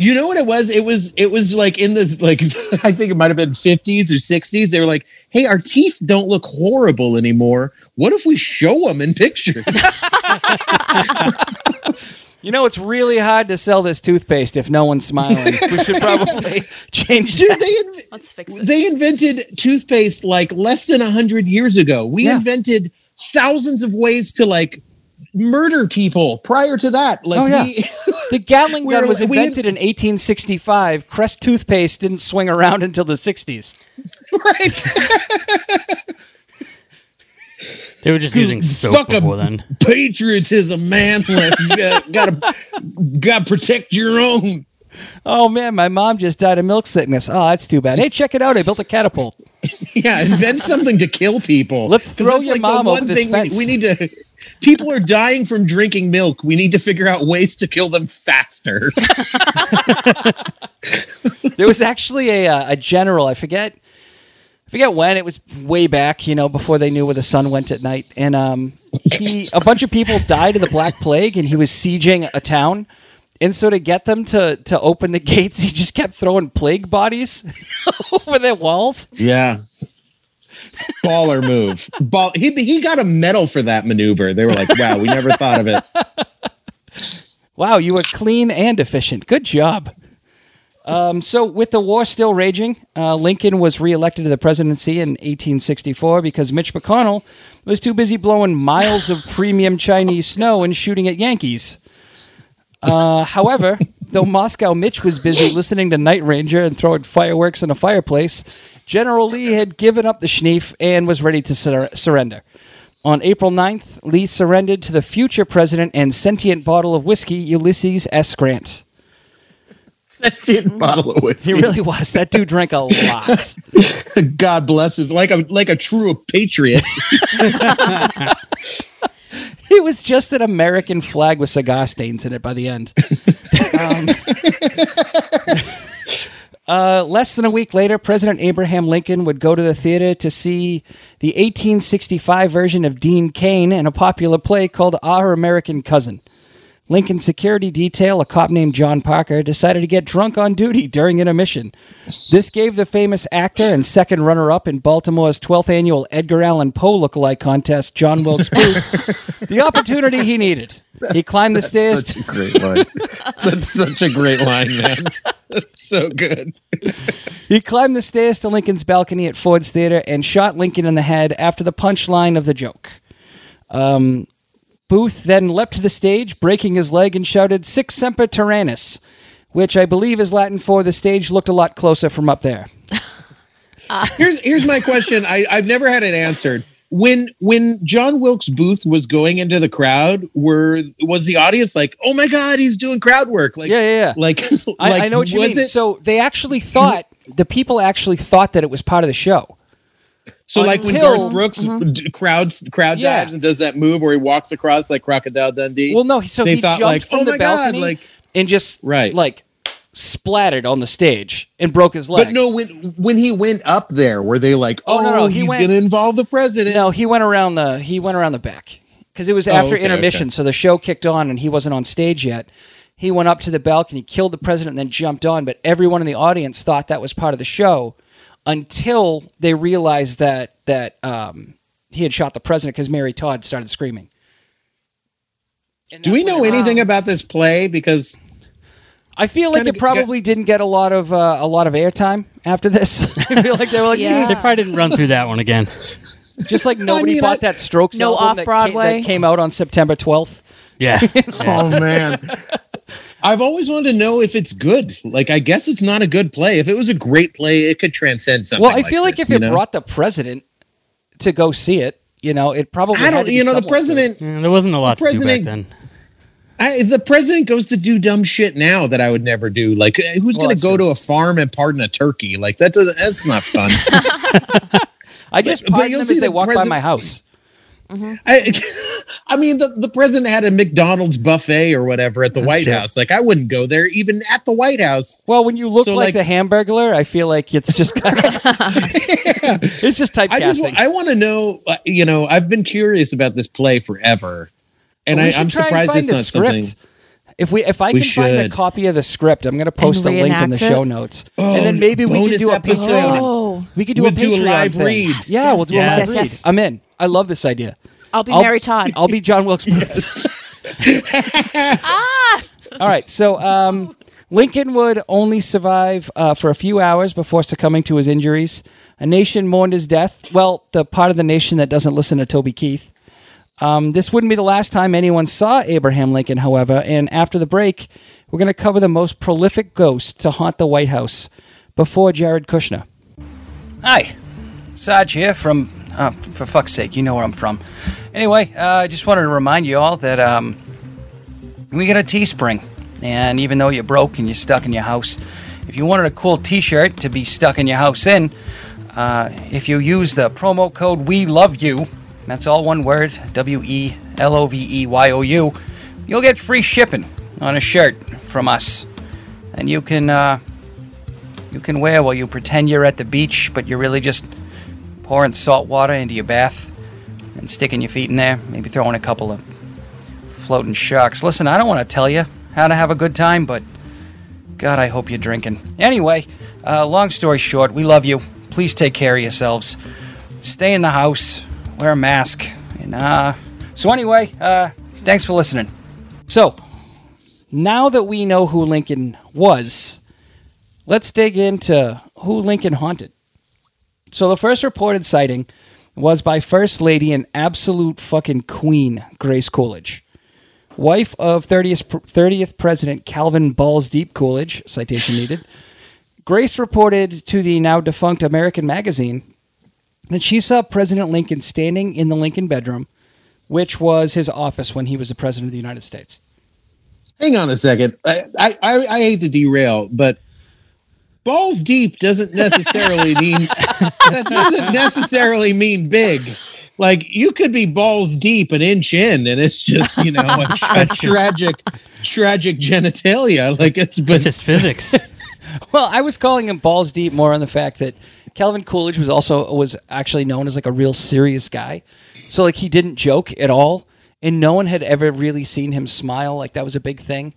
Speaker 3: You know what it was? It was. It was like in this. Like <laughs> I think it might have been 50s or 60s. They were like, "Hey, our teeth don't look horrible anymore. What if we show them in pictures?" <laughs>
Speaker 1: You know, it's really hard to sell this toothpaste if no one's smiling. we should probably <laughs> change
Speaker 3: Dude,
Speaker 1: that.
Speaker 3: they in-
Speaker 6: Let's fix it.
Speaker 3: they invented toothpaste like less than 100 years ago. We
Speaker 1: Yeah.
Speaker 3: invented thousands of ways to like murder people prior to that. Like
Speaker 1: Oh, yeah.
Speaker 3: we <laughs>
Speaker 1: The Gatling <laughs>
Speaker 3: We
Speaker 1: gun
Speaker 3: were-
Speaker 1: was
Speaker 3: we-
Speaker 1: invented in 1865. Crest toothpaste didn't swing around until the 60s. <laughs>
Speaker 3: right.
Speaker 5: They were just using soap
Speaker 3: Fuck 'em.
Speaker 5: before then.
Speaker 3: patriotism, man. Like you gotta, gotta gotta protect your own.
Speaker 1: Oh man, my mom just died of milk sickness. Oh, that's too bad. Hey, check it out. I built a catapult.
Speaker 3: Yeah, invent something to kill people.
Speaker 1: Let's throw
Speaker 3: that's
Speaker 1: your
Speaker 3: the
Speaker 1: mom
Speaker 3: one
Speaker 1: over this
Speaker 3: thing we-
Speaker 1: fence.
Speaker 3: We, need to. People are dying from drinking milk. We need to figure out ways to kill them faster. <laughs> <laughs>
Speaker 1: There was actually a uh, a general. I forget. I forget when it was way back, you know, before they knew where the sun went at night. And um, he, a bunch of people died of the Black Plague, and he was sieging a town. And so to get them to to open the <laughs> gates, he just kept throwing plague bodies over their walls.
Speaker 3: yeah. Baller move. Ball. He he got a medal for that maneuver. They were like, "Wow, we never thought of it." <laughs>
Speaker 1: Wow, you were clean and efficient. Good job. Um, so, with the war still raging, uh, Lincoln was reelected to the presidency in 1864 because Mitch McConnell was too busy blowing miles of premium Chinese snow and shooting at Yankees. Uh, however, though Moscow Mitch was busy <laughs> listening to Night Ranger and throwing fireworks in a fireplace, General Lee had given up the schneef and was ready to sur- surrender. On April 9th, Lee surrendered to the future president and sentient bottle of whiskey, Ulysses S. Grant.
Speaker 3: Sentient bottle of whiskey.
Speaker 1: He really was. That dude drank a lot. <laughs>
Speaker 3: God bless his like a like a true patriot. <laughs>
Speaker 1: It was just an American flag with cigar stains in it by the end. Um, <laughs> uh, less than a week later, President Abraham Lincoln would go to the theater to see the 1865 version of Dean Cain in a popular play called Our American Cousin. Lincoln security detail, a cop named John Parker, decided to get drunk on duty during intermission. This gave the famous actor and second runner up in Baltimore's 12th annual Edgar Allan Poe lookalike contest, John Wilkes Booth, <laughs> the opportunity he needed. <laughs> He climbed the stairs.
Speaker 3: Such a great line. That's <laughs> such a great line, man. That's so good.
Speaker 1: He climbed the stairs to Lincoln's balcony at Ford's Theater and shot Lincoln in the head after the punchline of the joke. Um, Booth then leapt to the stage, breaking his leg, and shouted "Sic semper tyrannis," which I believe is Latin for "the stage looked a lot closer from up there." <laughs>
Speaker 3: Here's here's my question. I, I've never had it answered. When when John Wilkes Booth was going into the crowd, were was the audience like, "Oh my God, he's doing crowd work"? Like,
Speaker 1: Yeah, yeah, yeah.
Speaker 3: Like, <laughs>
Speaker 1: I,
Speaker 3: like,
Speaker 1: I know what you
Speaker 3: was
Speaker 1: mean.
Speaker 3: It,
Speaker 1: So they actually thought the people actually thought that it was part of the show.
Speaker 3: so like when
Speaker 1: until-
Speaker 3: Garth Brooks mm-hmm. d- crowds crowd
Speaker 1: Yeah.
Speaker 3: dives and does that move where he walks across like Crocodile Dundee.
Speaker 1: Well, no, so
Speaker 3: They
Speaker 1: he
Speaker 3: thought,
Speaker 1: jumped
Speaker 3: like,
Speaker 1: from
Speaker 3: "Oh
Speaker 1: the
Speaker 3: my God,"
Speaker 1: balcony
Speaker 3: like-
Speaker 1: and just
Speaker 3: Right.
Speaker 1: like splattered on the stage and broke his leg.
Speaker 3: but no, when when he went up there, were they like,
Speaker 1: Oh,
Speaker 3: "Oh,
Speaker 1: no, no, he
Speaker 3: he's going to involve the president"?
Speaker 1: No, he went around the he went around the back because it was after
Speaker 3: Oh, okay,
Speaker 1: intermission,
Speaker 3: okay.
Speaker 1: so the show kicked on and he wasn't on stage yet. He went up to the balcony, killed the president, and then jumped on. But everyone in the audience thought that was part of the show until they realized that that um, he had shot the president because Mary Todd started screaming.
Speaker 3: Do we know anything about this play? Because
Speaker 1: I feel like
Speaker 3: kinda
Speaker 1: it probably didn't get a lot of uh, a lot of airtime after this. <laughs> I feel like they were like,
Speaker 6: Yeah.
Speaker 5: They probably didn't run through that one again.
Speaker 1: just like <laughs> nobody
Speaker 3: mean,
Speaker 1: bought
Speaker 3: I-
Speaker 1: that Strokes
Speaker 6: No
Speaker 1: album that ca-
Speaker 6: off-Broadway?
Speaker 1: that came out on September twelfth. <laughs>
Speaker 5: Yeah.
Speaker 3: oh man, I've always wanted to know if it's good. Like, I guess it's not a good play. If it was a great play, it could transcend something.
Speaker 1: Well, I feel like,
Speaker 3: this,
Speaker 1: if
Speaker 3: you
Speaker 1: it
Speaker 3: know?
Speaker 1: brought the president to go see it, you know, it probably
Speaker 3: I
Speaker 1: had
Speaker 3: don't,
Speaker 1: to be
Speaker 3: you know, the
Speaker 1: somewhat
Speaker 3: president.
Speaker 5: Yeah, there wasn't a lot to do back
Speaker 3: president-
Speaker 5: then.
Speaker 3: I, the president goes to do dumb shit now that I would never do. Like, uh, who's
Speaker 1: Well,
Speaker 3: going to go
Speaker 1: true.
Speaker 3: to a farm and pardon a turkey? Like, that doesn't. That's not fun. <laughs>
Speaker 1: I just
Speaker 3: but
Speaker 1: pardon
Speaker 3: you'll
Speaker 1: them
Speaker 3: see
Speaker 1: as they
Speaker 3: the
Speaker 1: walk by my house.
Speaker 3: I, <laughs> I mean, the, the president had a McDonald's buffet or whatever at the White
Speaker 5: true.
Speaker 3: House. Like, I wouldn't go there even at the White House.
Speaker 1: Well, when you look
Speaker 3: So,
Speaker 1: like,
Speaker 3: like-
Speaker 1: the Hamburglar, I feel like it's just kind of, <laughs> it's just
Speaker 3: I just
Speaker 1: typecasting.
Speaker 3: I want to know. uh, You know, I've been curious about this play forever, and
Speaker 1: we
Speaker 3: I,
Speaker 1: should
Speaker 3: I'm
Speaker 1: try and
Speaker 3: surprised
Speaker 1: find
Speaker 3: it's
Speaker 1: the
Speaker 3: not
Speaker 1: script.
Speaker 3: something.
Speaker 1: If we, if I
Speaker 3: We
Speaker 1: can find a copy of the script, I'm going to post a link in the
Speaker 6: reenact it?
Speaker 1: show notes,
Speaker 3: Oh,
Speaker 1: and then maybe we can do a
Speaker 3: episode.
Speaker 1: Patreon.
Speaker 6: Oh,
Speaker 1: We could do
Speaker 3: We'll
Speaker 1: a
Speaker 3: do a
Speaker 1: Patreon
Speaker 3: live
Speaker 1: thing.
Speaker 3: read.
Speaker 1: Yeah, we'll do
Speaker 5: yes,
Speaker 1: a live
Speaker 5: yes,
Speaker 1: read.
Speaker 6: yes.
Speaker 1: I'm in. I love this idea.
Speaker 6: I'll be
Speaker 1: I'll-
Speaker 6: Mary Todd.
Speaker 1: I'll be John Wilkes Booth. <laughs> ah! All right. So um, Lincoln would only survive uh, for a few hours before succumbing to his injuries. A nation mourned his death. Well, the part of the nation that doesn't listen to Toby Keith. Um, this wouldn't be the last time anyone saw Abraham Lincoln, however. And after the break, we're going to cover the most prolific ghost to haunt the White House before Jared Kushner. Hi, Sarge here from. Uh, for fuck's sake, you know where I'm from. Anyway, uh, I just wanted to remind you all that um, we got a Teespring, and even though you're broke and you're stuck in your house, if you wanted a cool T-shirt to be stuck in your house in, uh, if you use the promo code We Love You, that's all one word, W E L O V E Y O U, you'll get free shipping on a shirt from us, and you can uh, you can wear while you pretend you're at the beach, but you're really just pouring salt water into your bath and sticking your feet in there, maybe throwing a couple of floating sharks. Listen, I don't want to tell you how to have a good time, but God, I hope you're drinking. Anyway, uh, long story short, we love you. Please take care of yourselves. Stay in the house. Wear a mask. And uh, so anyway, uh, thanks for listening. So now that we know who Lincoln was, let's dig into who Lincoln haunted. So the first reported sighting was by First Lady and absolute fucking queen Grace Coolidge, wife of 30th, 30th President Calvin Balls Deep Coolidge, citation needed. Grace reported to the now defunct American magazine that she saw President Lincoln standing in the Lincoln bedroom, which was his office when he was the President of the United States.
Speaker 3: Hang on a second. I, I I hate to derail, but balls deep doesn't necessarily <laughs> mean that doesn't necessarily mean big. Like you could be balls deep an inch in, and it's just you know a, <laughs> a tragic, tragic genitalia. Like it's been
Speaker 5: It's just physics. <laughs>
Speaker 1: Well, I was calling him balls deep more on the fact that Calvin Coolidge was also was actually known as like a real serious guy. So like he didn't joke at all. and no one had ever really seen him smile. Like that was a big thing.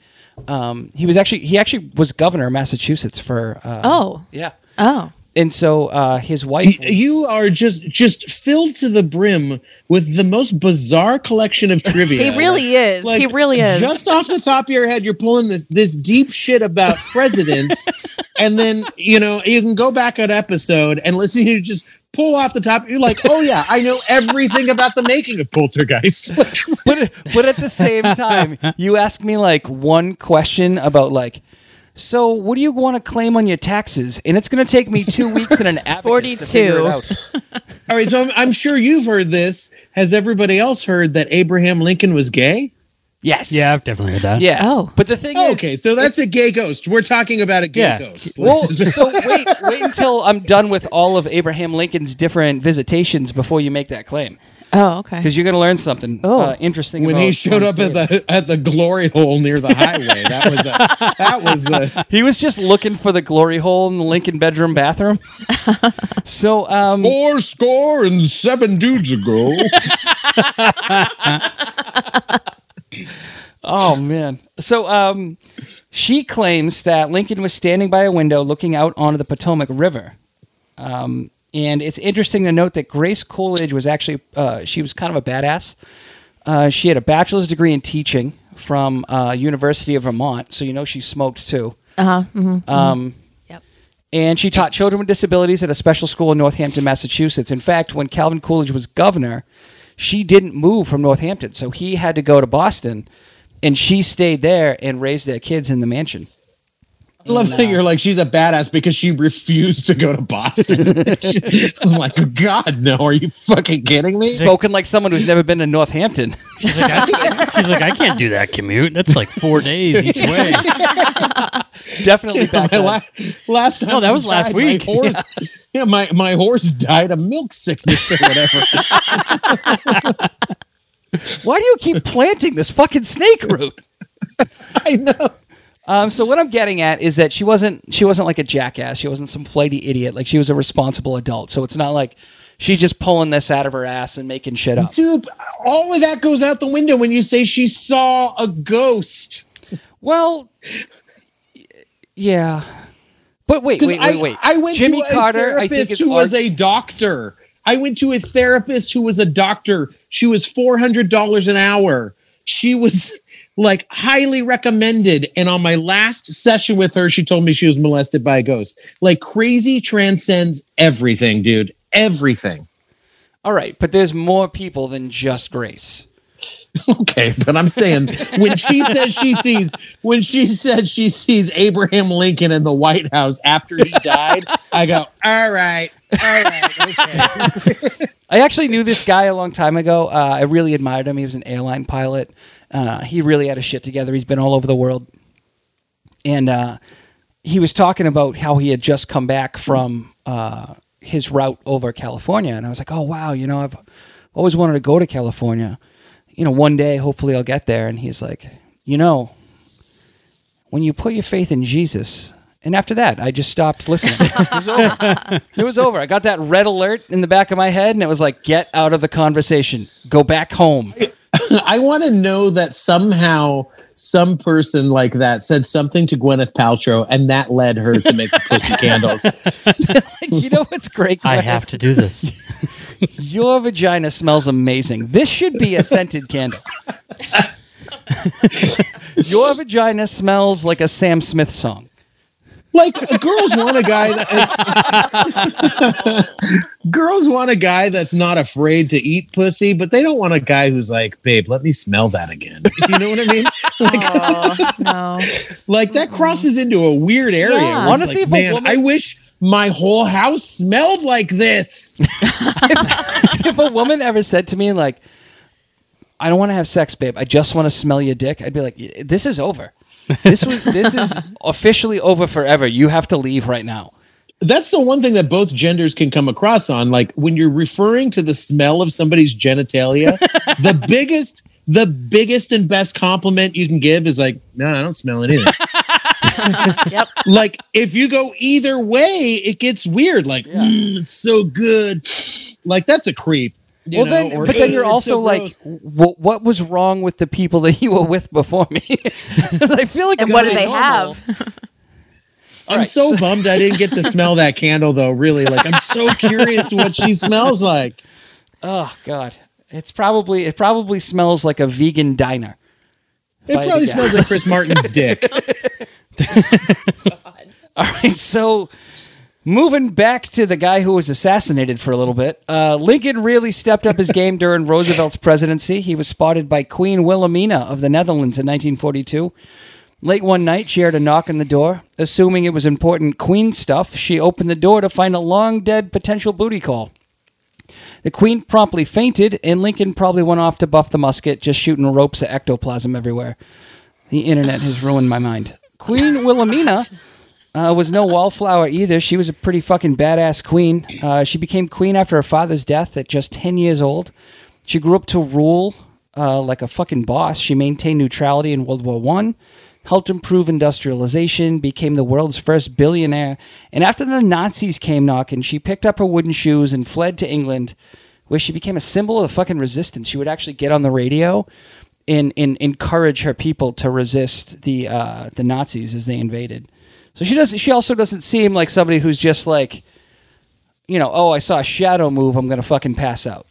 Speaker 1: Um, he was actually he actually was governor of Massachusetts for. Uh,
Speaker 6: Oh.
Speaker 1: yeah,
Speaker 6: Oh.
Speaker 1: And so uh, his wife. Was-
Speaker 3: You are just just filled to the brim with the most bizarre collection of <laughs> trivia.
Speaker 6: He really is.
Speaker 3: Like,
Speaker 6: he really is.
Speaker 3: Just off the top of your head, you're pulling this this deep shit about presidents, <laughs> and then you know you can go back an episode and listen to you just pull off the top. You're like, oh yeah, I know everything about the making of Poltergeist. <laughs>
Speaker 1: but but at the same time, you ask me like one question about like. So, what do you want to claim on your taxes? And it's going to take me two <laughs> weeks and an abacus to figure it
Speaker 6: 42.
Speaker 1: out. <laughs>
Speaker 3: All right, so I'm, I'm sure you've heard this. Has everybody else heard that Abraham Lincoln was gay?
Speaker 1: Yes.
Speaker 5: Yeah, I've definitely heard that.
Speaker 1: Yeah.
Speaker 6: Oh.
Speaker 1: But the thing is,
Speaker 3: Okay, so that's a gay ghost. We're talking about a gay
Speaker 5: Yeah.
Speaker 3: ghost. <laughs>
Speaker 1: Well, so wait, wait until I'm done with all of Abraham Lincoln's different visitations before you make that claim,
Speaker 6: oh, okay.
Speaker 1: because you're going to learn something
Speaker 6: Oh.
Speaker 1: uh, interesting.
Speaker 3: when
Speaker 1: about
Speaker 3: he showed up
Speaker 1: Lawrence
Speaker 3: at the at the glory hole near the highway, that was a, that was a, <laughs>
Speaker 1: he was just looking for the glory hole in the Lincoln bedroom bathroom. <laughs> so, um,
Speaker 4: Four score and seven dudes ago. <laughs>
Speaker 1: Oh man. So um she claims that Lincoln was standing by a window looking out onto the Potomac River. Um and it's interesting to note that Grace Coolidge was actually uh, she was kind of a badass. Uh, she had a bachelor's degree in teaching from uh, University of Vermont, so you know she smoked too.
Speaker 6: Uh huh.
Speaker 1: Um,
Speaker 6: Yep.
Speaker 1: and she taught children with disabilities at a special school in Northampton, Massachusetts. In fact, when Calvin Coolidge was governor, she didn't move from Northampton, so he had to go to Boston, and she stayed there and raised their kids in the mansion.
Speaker 3: I love that you're uh, like she's a badass because she refused to go to Boston. <laughs> I was like, God, no! Are you fucking kidding me?
Speaker 1: Spoken like someone who's never been to Northampton.
Speaker 5: She's like, I, <laughs> she's like, I can't do that commute. That's like four days each <laughs> way.
Speaker 1: Definitely back
Speaker 3: My
Speaker 1: then.
Speaker 3: la- last time
Speaker 5: No, that was last week.
Speaker 3: My horse, yeah. my my horse died of milk sickness or whatever.
Speaker 1: Why do you keep planting this fucking snake root?
Speaker 3: I know.
Speaker 1: Um, so what I'm getting at is that she wasn't she wasn't like a jackass. She wasn't some flighty idiot. Like she was a responsible adult. So it's not like she's just pulling this out of her ass and making shit up.
Speaker 3: Dude, all of that goes out the window when you say she saw a ghost.
Speaker 1: Well, yeah, but wait, wait,
Speaker 3: I,
Speaker 1: wait, wait.
Speaker 3: I went
Speaker 1: Jimmy
Speaker 3: to a
Speaker 1: Carter, I think
Speaker 3: who was a doctor. I went to a therapist who was a doctor. She was four hundred dollars an hour. She was like highly recommended. And on my last session with her, she told me she was molested by a ghost. Like crazy transcends everything, dude. Everything.
Speaker 1: all right, but there's more people than just Grace. <laughs>
Speaker 3: Okay, but I'm saying when she says she sees when she said she sees Abraham Lincoln in the White House after he died, I go, all right, all right, okay. <laughs>
Speaker 1: I actually knew this guy a long time ago. Uh, I really admired him. He was an airline pilot. Uh, he really had his shit together. He's been all over the world, and uh, he was talking about how he had just come back from uh, his route over California, and I was like, "Oh wow, you know, I've always wanted to go to California. You know, one day, hopefully, I'll get there." And he's like, "You know, when you put your faith in Jesus." And after that, I just stopped listening. <laughs> It was over. <laughs> It was over. I got that red alert in the back of my head, and it was like, get out of the conversation. Go back home. <laughs>
Speaker 3: I want to know that somehow some person like that said something to Gwyneth Paltrow, and that led her to make the <laughs> pussy candles. <laughs>
Speaker 1: you know what's great?
Speaker 5: I have to do this.
Speaker 1: Your vagina smells amazing. This should be a scented candle. Your vagina smells like a Sam Smith song.
Speaker 3: Like girls want a guy that <laughs> girls want a guy that's not afraid to eat pussy, but they don't want a guy who's like, babe, let me smell that again. <laughs> You know what I mean? <laughs> Like,
Speaker 6: Oh, no.
Speaker 3: like that mm-hmm. crosses into a weird area.
Speaker 6: Yeah.
Speaker 1: Honestly,
Speaker 3: like,
Speaker 1: if a
Speaker 3: man,
Speaker 1: woman-
Speaker 3: I wish my whole house smelled like this.
Speaker 1: if a woman ever said to me like i don't want to have sex babe i just want to smell your dick i'd be like this is over this was this is <laughs> officially over forever you have to leave right now
Speaker 3: That's the one thing that both genders can come across on. Like when you're referring to the smell of somebody's genitalia, <laughs> the biggest, the biggest and best compliment you can give is like, no, I don't smell anything. <laughs>
Speaker 6: Yep.
Speaker 3: like if you go either way, it gets weird. Like, "Mm, it's so good. Like that's a creep. You
Speaker 1: well,
Speaker 3: know,
Speaker 1: then,
Speaker 3: or,
Speaker 1: but then you're also
Speaker 3: so
Speaker 1: like,
Speaker 3: gross."
Speaker 1: what, what was wrong with the people that <laughs> you were with before me? <laughs> I feel like
Speaker 6: And what do they
Speaker 1: normal.
Speaker 6: have? <laughs>
Speaker 3: I'm
Speaker 1: right,
Speaker 3: so bummed I didn't get to smell that candle though. Really, like I'm so curious what she smells like.
Speaker 1: Oh God, it's probably it probably smells like a vegan diner.
Speaker 3: It probably smells like Chris Martin's dick.
Speaker 1: All right, so moving back to the guy who was assassinated for a little bit, uh, Lincoln really stepped up his <laughs> game during Roosevelt's presidency. He was spotted by Queen Wilhelmina of the Netherlands in 1942. Late one night, she heard a knock on the door. Assuming it was important Queen stuff, she opened the door to find a long dead potential booty call. The Queen promptly fainted, and Lincoln probably went off to buff the musket, just shooting ropes of ectoplasm everywhere. The internet has ruined my mind. Queen <laughs> Wilhelmina uh, was no wallflower either. She was a pretty fucking badass queen. Uh, she became queen after her father's death at just 10 years old. She grew up to rule uh, like a fucking boss. She maintained neutrality in World War One, helped improve industrialization, became the world's first billionaire. And after the Nazis came knocking, she picked up her wooden shoes and fled to England, where she became a symbol of the fucking resistance. She would actually get on the radio and, and encourage her people to resist the uh, the Nazis as they invaded. So she doesn't. She also doesn't seem like somebody who's just like, you know, oh, I saw a shadow move. I'm gonna fucking pass out.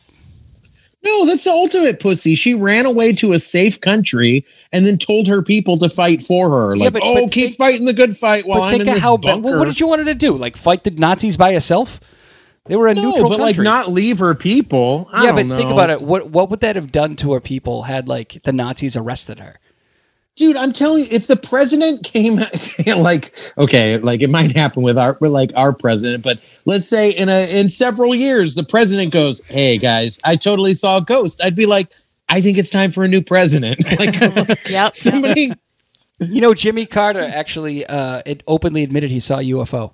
Speaker 3: No, that's the ultimate pussy. She ran away to a safe country and then told her people to fight for her.
Speaker 1: Yeah,
Speaker 3: Like,
Speaker 1: but-
Speaker 3: oh,
Speaker 1: but
Speaker 3: keep
Speaker 1: think-
Speaker 3: fighting the good fight while I'm in this
Speaker 1: how
Speaker 3: bunker.
Speaker 1: What did you want her to do? Like fight the Nazis by herself? They were a
Speaker 3: no,
Speaker 1: neutral
Speaker 3: but
Speaker 1: country.
Speaker 3: like not leave her people. I
Speaker 1: yeah, but
Speaker 3: don't
Speaker 1: think
Speaker 3: know.
Speaker 1: about it. What what would that have done to her people had like the Nazis arrested her?
Speaker 3: Dude. I'm telling you, if the president came, <laughs> like, okay, like it might happen with our, with like our president, but let's say in a in several years, the president goes, "Hey guys, I totally saw a ghost." I'd be like, "I think it's time for a new president." <laughs> like, <laughs>
Speaker 6: Yep.
Speaker 3: somebody.
Speaker 1: You know, Jimmy Carter actually uh, it openly admitted he saw a UFO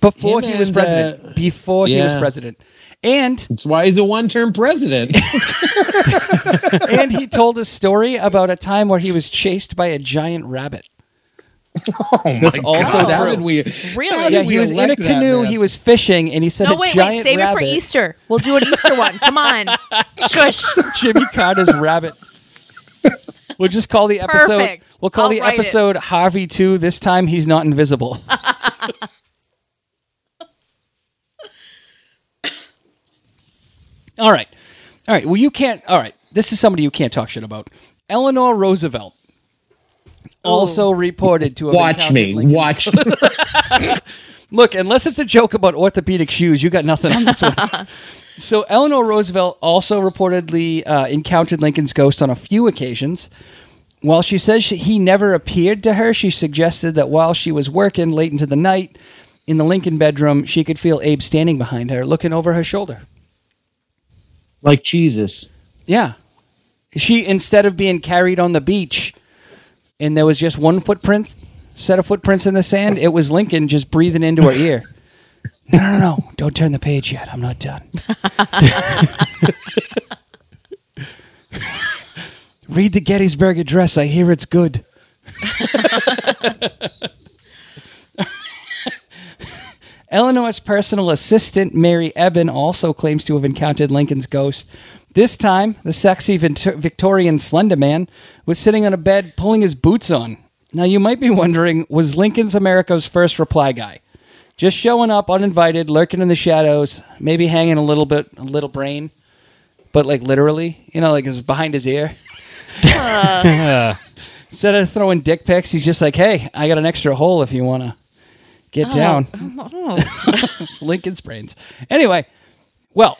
Speaker 1: before
Speaker 3: Him
Speaker 1: he was
Speaker 3: and,
Speaker 1: president.
Speaker 3: uh,
Speaker 1: before he was president, and
Speaker 3: That's why he's a one-term president. <laughs> <laughs>
Speaker 1: and he told a story about a time where he was chased by a giant rabbit.
Speaker 3: oh my
Speaker 1: That's also
Speaker 3: God, how
Speaker 1: true.
Speaker 3: did we?
Speaker 6: Really?
Speaker 3: how did
Speaker 1: Yeah,
Speaker 3: we
Speaker 1: he was in a
Speaker 3: elect that
Speaker 1: canoe. He was fishing, and he said
Speaker 6: No,
Speaker 1: a
Speaker 6: wait,
Speaker 1: giant
Speaker 6: wait. Save
Speaker 1: rabbit.
Speaker 6: it for Easter. We'll do an Easter one. Come on. <laughs> Shush.
Speaker 1: Jimmy Carter's rabbit. We'll just call the episode.
Speaker 6: Perfect.
Speaker 1: We'll call
Speaker 6: I'll
Speaker 1: the
Speaker 6: write it.
Speaker 1: episode Harvey Two. This time he's not invisible. All right, all right. Well, you can't. All right, this is somebody you can't talk shit about. Eleanor Roosevelt also reported to have
Speaker 3: Watch
Speaker 1: encountered
Speaker 3: me.
Speaker 1: Lincoln's
Speaker 3: Watch. <laughs> <laughs>
Speaker 1: Look, unless it's a joke about orthopedic shoes, you got nothing on this one. <laughs> so, Eleanor Roosevelt also reportedly uh, encountered Lincoln's ghost on a few occasions. While she says she, he never appeared to her, she suggested that while she was working late into the night in the Lincoln bedroom, she could feel Abe standing behind her, looking over her shoulder.
Speaker 3: Like Jesus.
Speaker 1: Yeah. She, instead of being carried on the beach and there was just one footprint, set of footprints in the sand, it was Lincoln just breathing into her ear. No, no, no. Don't turn the page yet. I'm not done. <laughs> Read the Gettysburg Address. I hear it's good. <laughs> Eleanor's personal assistant, Mary Eben, also claims to have encountered Lincoln's ghost. This time, the sexy Victorian slender man was sitting on a bed pulling his boots on. Now, you might be wondering was Lincoln's America's first reply guy? Just showing up uninvited, lurking in the shadows, maybe hanging a little bit, a little brain, but like literally, you know, like it's behind his ear. <laughs> <laughs> Instead of throwing dick pics, he's just like, hey, I got an extra hole if you want to get oh. down. Oh. <laughs> Lincoln's brains. Anyway, well,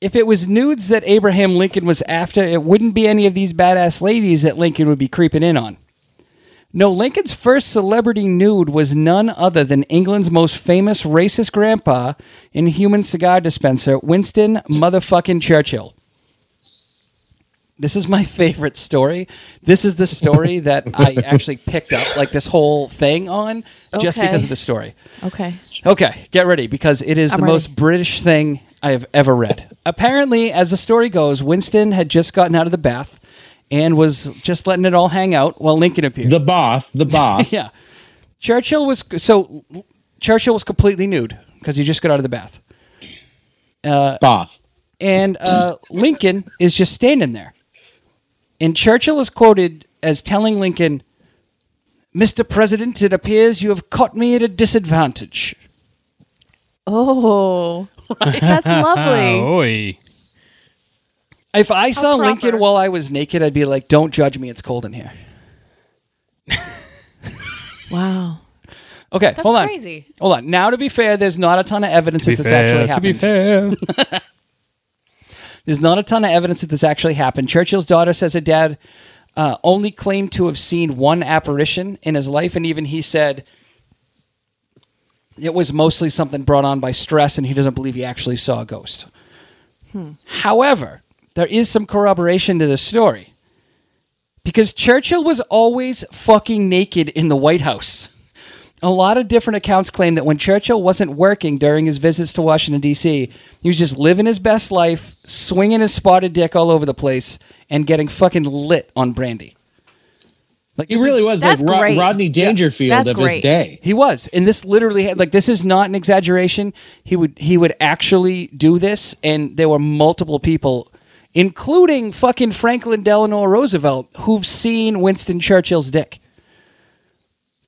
Speaker 1: if it was nudes that Abraham Lincoln was after, it wouldn't be any of these badass ladies that Lincoln would be creeping in on. No, Lincoln's first celebrity nude was none other than England's most famous racist grandpa and human cigar dispenser, Winston motherfucking Churchill. This is my <laughs> favorite story. This is the story <laughs> that I actually picked up, like this whole thing on, just
Speaker 6: Okay.
Speaker 1: because of the story.
Speaker 6: Okay.
Speaker 1: Okay, get ready because it is
Speaker 6: I'm
Speaker 1: the
Speaker 6: ready.
Speaker 1: most British thing I have ever read. Apparently, as the story goes, Winston had just gotten out of the bath and was just letting it all hang out while Lincoln appeared.
Speaker 3: The boss. The boss. <laughs>
Speaker 1: yeah. Churchill was so Churchill was completely nude because he just got out of the bath.
Speaker 3: Boff.
Speaker 1: and uh, Lincoln is just standing there. And Churchill is quoted as telling Lincoln, Mr. President, it appears you have caught me at a disadvantage.
Speaker 6: Oh, <laughs> that's lovely. <laughs>
Speaker 5: Oi.
Speaker 1: If I saw
Speaker 6: proper.
Speaker 1: Lincoln while I was naked, I'd be like, don't judge me, it's cold in here.
Speaker 6: Wow,
Speaker 1: Okay,
Speaker 6: that's
Speaker 1: hold on.
Speaker 6: crazy.
Speaker 1: Hold on. Now, to be fair, there's not a ton of evidence
Speaker 5: To
Speaker 1: that this
Speaker 5: fair,
Speaker 1: actually
Speaker 5: to be fair. <laughs>
Speaker 1: There's not a ton of evidence that this actually happened. Churchill's daughter says her dad uh, only claimed to have seen one apparition in his life, and even he said it was mostly something brought on by stress, and he doesn't believe he actually saw a ghost. However, there is some corroboration to this story because Churchill was always fucking naked in the White House. A lot of different accounts claim that when Churchill wasn't working during his visits to Washington, D.C., he was just living his best life, swinging his spotted dick all over the place, and getting fucking lit on brandy. Like
Speaker 3: He really
Speaker 1: is-
Speaker 3: was
Speaker 6: That's
Speaker 3: like Ro- Rodney Dangerfield
Speaker 6: That's
Speaker 3: of
Speaker 6: great.
Speaker 3: his day.
Speaker 1: He was, and this literally had, like this is not an exaggeration. He would he would actually do this, and there were multiple people, including fucking Franklin Delano Roosevelt, who've seen Winston Churchill's dick.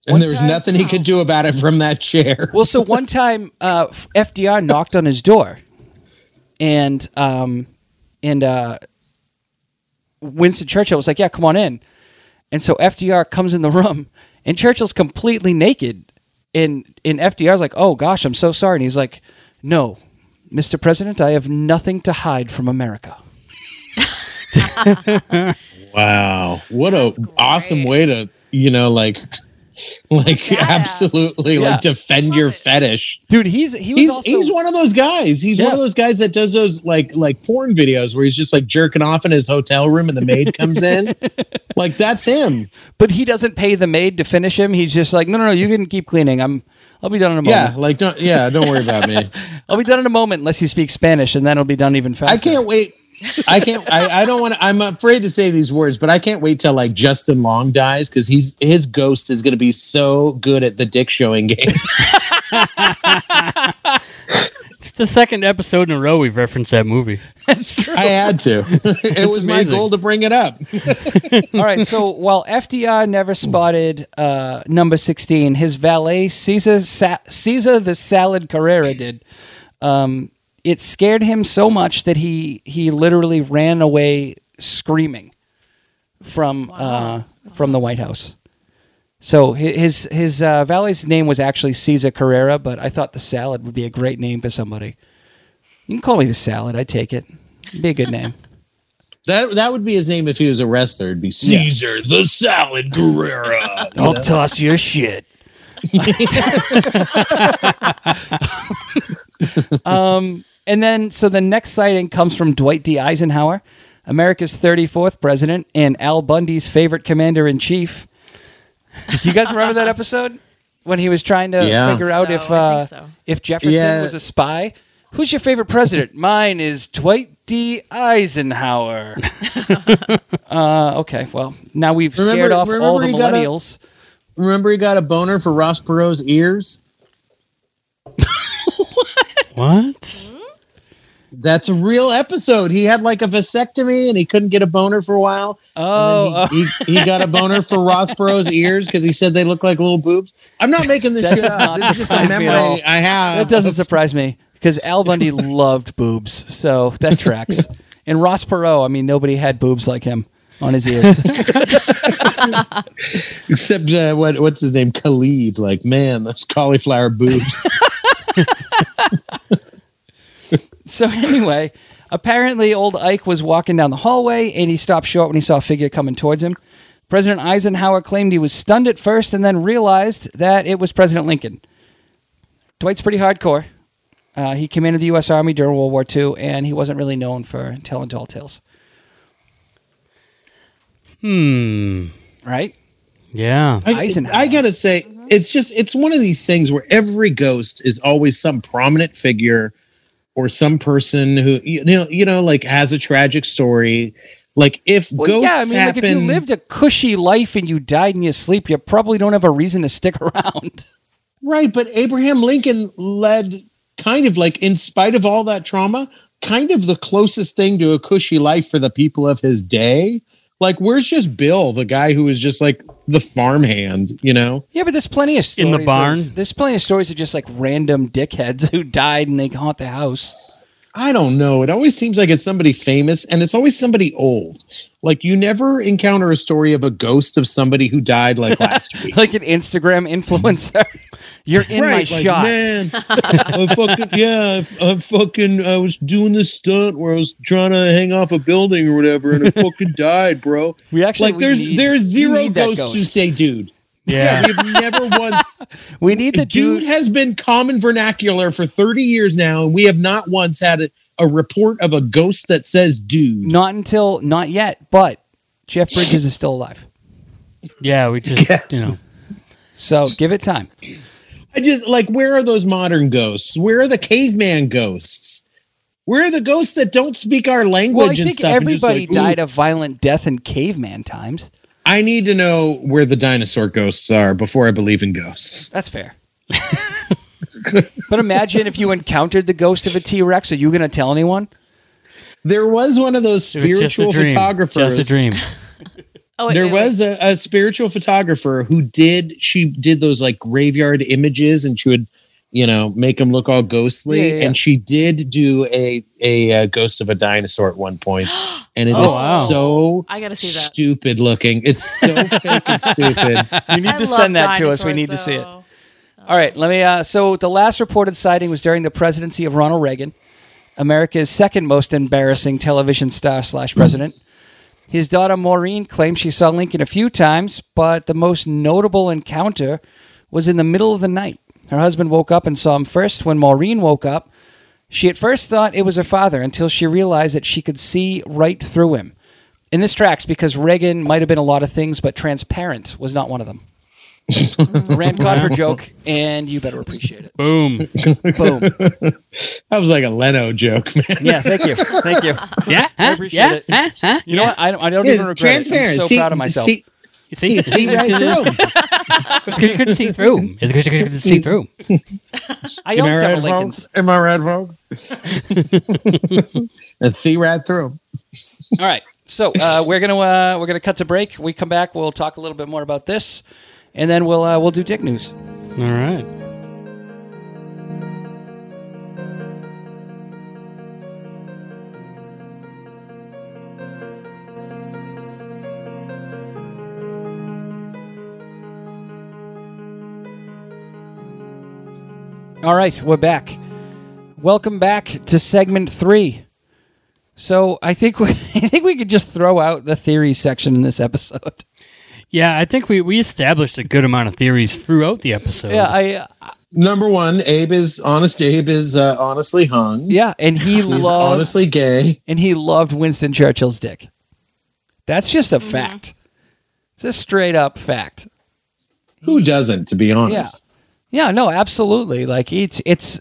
Speaker 3: And there was nothing he could do about it from that chair. <laughs>
Speaker 1: Well, so one time uh, FDR knocked on his door, and um, and uh, Winston Churchill was like, "Yeah, come on in." And so FDR comes in the room, and Churchill's completely naked, and and FDR's like, "Oh gosh, I'm so sorry," and he's like, "No, Mr. President, I have nothing to hide from America." <laughs> <laughs>
Speaker 3: Wow. What a
Speaker 6: great.
Speaker 3: awesome way to, you know, like <laughs> like
Speaker 6: Badass.
Speaker 3: absolutely
Speaker 1: Yeah.
Speaker 3: like defend your fetish.
Speaker 1: Dude, he's he was
Speaker 3: He's
Speaker 1: also
Speaker 3: he's one of those guys. He's one of those guys that does those like like porn videos where he's just like jerking off in his hotel room and the maid comes in. <laughs> like that's him.
Speaker 1: but he doesn't pay the maid to finish him. He's just like, "No, no, no, you can keep cleaning. I'm I'll be done in a moment."
Speaker 3: Yeah, like don't yeah, don't worry about me. <laughs>
Speaker 1: I'll be done in a moment unless you speak Spanish, and then it'll be done even faster.
Speaker 3: I can't wait. I can't. I, I don't want. to I'm afraid to say these words, but I can't wait till like Justin Long dies because he's his ghost is going to be so good at the dick showing game. <laughs>
Speaker 5: It's the second episode in a row we've referenced that movie. <laughs>
Speaker 1: That's true.
Speaker 3: I had to. <laughs> it was my goal to bring it up.
Speaker 1: All right. So while FDR never spotted uh, number sixteen, his valet Caesar Sa- Caesar the Salad Carrera did. Um, it scared him so much that he he literally ran away screaming from uh, from the White House. So his his uh, valet's name was actually Caesar Carrera, but I thought the Salad would be a great name for somebody. You can call me the Salad. I take it. It'd be a good name. <laughs>
Speaker 3: That that would be his name if he was a wrestler. It'd be Caesar the Salad Guerrera.
Speaker 1: I'll <laughs> toss your shit. <laughs> um, and then, so the next sighting comes from Dwight D. Eisenhower, America's 34th president and Al Bundy's favorite commander in chief. Do you guys remember that episode when he was trying to
Speaker 3: Yeah.
Speaker 1: figure out
Speaker 6: So,
Speaker 1: if uh,
Speaker 6: so.
Speaker 1: if Jefferson
Speaker 3: Yeah.
Speaker 1: was a spy? Who's your favorite president? Mine is Dwight D. Eisenhower. <laughs> uh, okay, well, now we've scared off all the
Speaker 3: he got a-
Speaker 1: millennials.
Speaker 3: Remember, he got a boner for Ross Perot's ears. <laughs>
Speaker 5: What?
Speaker 3: That's a real episode. He had like a vasectomy and he couldn't get a boner for a while.
Speaker 1: Oh,
Speaker 3: And then he, he, he got a boner for Ross Perot's ears because he said they look like little boobs. I'm not making this
Speaker 1: That
Speaker 3: shit up. This is just a memory I have.
Speaker 1: That doesn't surprise me because Al Bundy loved boobs, so that tracks. <laughs> And Ross Perot, I mean, nobody had boobs like him on his ears. <laughs>
Speaker 3: Except uh, what what's his name? Khalid. Like, man, those cauliflower boobs. <laughs>
Speaker 1: so <laughs> anyway, apparently, old Ike was walking down the hallway and he stopped short when he saw a figure coming towards him. President Eisenhower claimed he was stunned at first and then realized that it was President Lincoln. Dwight's pretty hardcore. Uh, he commanded the U.S. Army during World War II, and he wasn't really known for telling tall tales.
Speaker 5: Hmm.
Speaker 1: Right?
Speaker 5: Yeah.
Speaker 3: I,
Speaker 1: Eisenhower.
Speaker 3: I gotta say, it's just it's one of these things where every ghost is always some prominent figure or some person who you know you know like has a tragic story. Like if
Speaker 1: Well,
Speaker 3: ghosts
Speaker 1: yeah, I mean,
Speaker 3: happen,
Speaker 1: like if you lived a cushy life and you died in your sleep, you probably don't have a reason to stick <laughs> around.
Speaker 3: right? But Abraham Lincoln led kind of like, in spite of all that trauma, kind of the closest thing to a cushy life for the people of his day. Like, where's just Bill, the guy who was just like the farmhand, you know?
Speaker 1: Yeah, but there's plenty of stories
Speaker 5: In the barn?
Speaker 1: of- there's plenty of stories of just like random dickheads <laughs> who died and they haunt the house.
Speaker 3: I don't know. It always seems like it's somebody famous and it's always somebody old. Like, you never encounter a story of a ghost of somebody who died like last <laughs> week.
Speaker 1: Like an Instagram influencer. <laughs> You're in my
Speaker 3: Right, like,
Speaker 1: shot.
Speaker 3: Man, <laughs> I fucking yeah, I, I fucking I was doing this stunt where I was trying to hang off a building or whatever, and I fucking died, bro.
Speaker 1: We actually
Speaker 3: like
Speaker 1: we
Speaker 3: there's
Speaker 1: need-
Speaker 3: there's zero ghosts who say dude.
Speaker 5: Yeah. <laughs>
Speaker 3: we've never once. <laughs>
Speaker 1: We need the
Speaker 3: dude,
Speaker 1: dude.
Speaker 3: has been common vernacular for 30 years now, and we have not once had a, a report of a ghost that says dude.
Speaker 1: Not until not yet, but Jeff <laughs> Bridges is still alive.
Speaker 5: Yeah, we just
Speaker 3: Yes.
Speaker 5: you know.
Speaker 1: So give it time.
Speaker 3: I just like where are those modern ghosts? Where are the caveman ghosts? Where are the ghosts that don't speak our language
Speaker 1: Well, I
Speaker 3: and
Speaker 1: think
Speaker 3: stuff? and
Speaker 1: everybody
Speaker 3: like,
Speaker 1: died a violent death in caveman times.
Speaker 3: I need to know where the dinosaur ghosts are before I believe in ghosts.
Speaker 1: That's fair. <laughs> but imagine if you encountered the ghost of a T Rex. Are you going to tell anyone?
Speaker 3: There was one of those
Speaker 5: It was just a
Speaker 3: spiritual
Speaker 5: dream.
Speaker 3: photographers.
Speaker 5: Just a dream. <laughs>
Speaker 6: Oh, wait,
Speaker 3: There
Speaker 6: wait, wait.
Speaker 3: was a, a spiritual photographer who did she did those like graveyard images and she would you know make them look all ghostly
Speaker 1: Yeah, yeah, yeah.
Speaker 3: and she did do a a, uh ghost of a dinosaur at one point <gasps> and it is
Speaker 6: Oh, wow.
Speaker 3: so
Speaker 6: I gotta see that.
Speaker 3: stupid looking it's so fake and stupid <laughs>
Speaker 1: You need
Speaker 6: I
Speaker 1: to send that to us. We
Speaker 6: dinosaurs,
Speaker 1: need to see it. All right, let me. Uh, so the last reported sighting was during the presidency of Ronald Reagan, America's second most embarrassing television star slash president. His daughter Maureen claims she saw Lincoln a few times, but the most notable encounter was in the middle of the night. Her husband woke up and saw him first. When Maureen woke up, she at first thought it was her father until she realized that she could see right through him. And this tracks because Reagan might have been a lot of things, but transparent was not one of them. <laughs> Iran Contra joke, and you better appreciate it.
Speaker 5: Boom. <laughs>
Speaker 1: Boom. <laughs>
Speaker 3: that was like a leno joke man
Speaker 1: Yeah, thank you. Thank you.
Speaker 5: Yeah.
Speaker 1: I appreciate
Speaker 5: yeah.
Speaker 1: it.
Speaker 5: Huh? Huh?
Speaker 1: You know what? I don't, I don't
Speaker 3: It's
Speaker 1: even regret it. I'm so
Speaker 3: See-
Speaker 1: proud of myself.
Speaker 3: see-
Speaker 5: You see?
Speaker 3: see right through.
Speaker 5: It's because you couldn't see through. <laughs> It's because you couldn't see through. <laughs>
Speaker 1: I
Speaker 3: Am
Speaker 1: own
Speaker 3: I
Speaker 1: several
Speaker 3: right,
Speaker 1: Lincolns.
Speaker 3: folks? Am I right, folks? <laughs> and see right through.
Speaker 1: All right, So uh, we're gonna uh, we're gonna cut to break. We come back. We'll talk a little bit more about this, and then we'll uh, we'll do dick news.
Speaker 5: All right.
Speaker 1: All right, we're back. Welcome back to segment three. So I think we, <laughs> I think we could just throw out the theory section in this episode.
Speaker 5: Yeah, I think we, we established a good amount of theories throughout the episode.
Speaker 1: Yeah, I
Speaker 3: Number one, Abe is honest. Abe is uh, honestly hung.
Speaker 1: yeah, and he
Speaker 3: He's
Speaker 1: loved
Speaker 3: honestly gay.
Speaker 1: and he loved Winston Churchill's dick. That's just a fact. It's a straight up fact.
Speaker 3: Who doesn't, to be honest?
Speaker 1: Yeah, no, absolutely. Like it's it's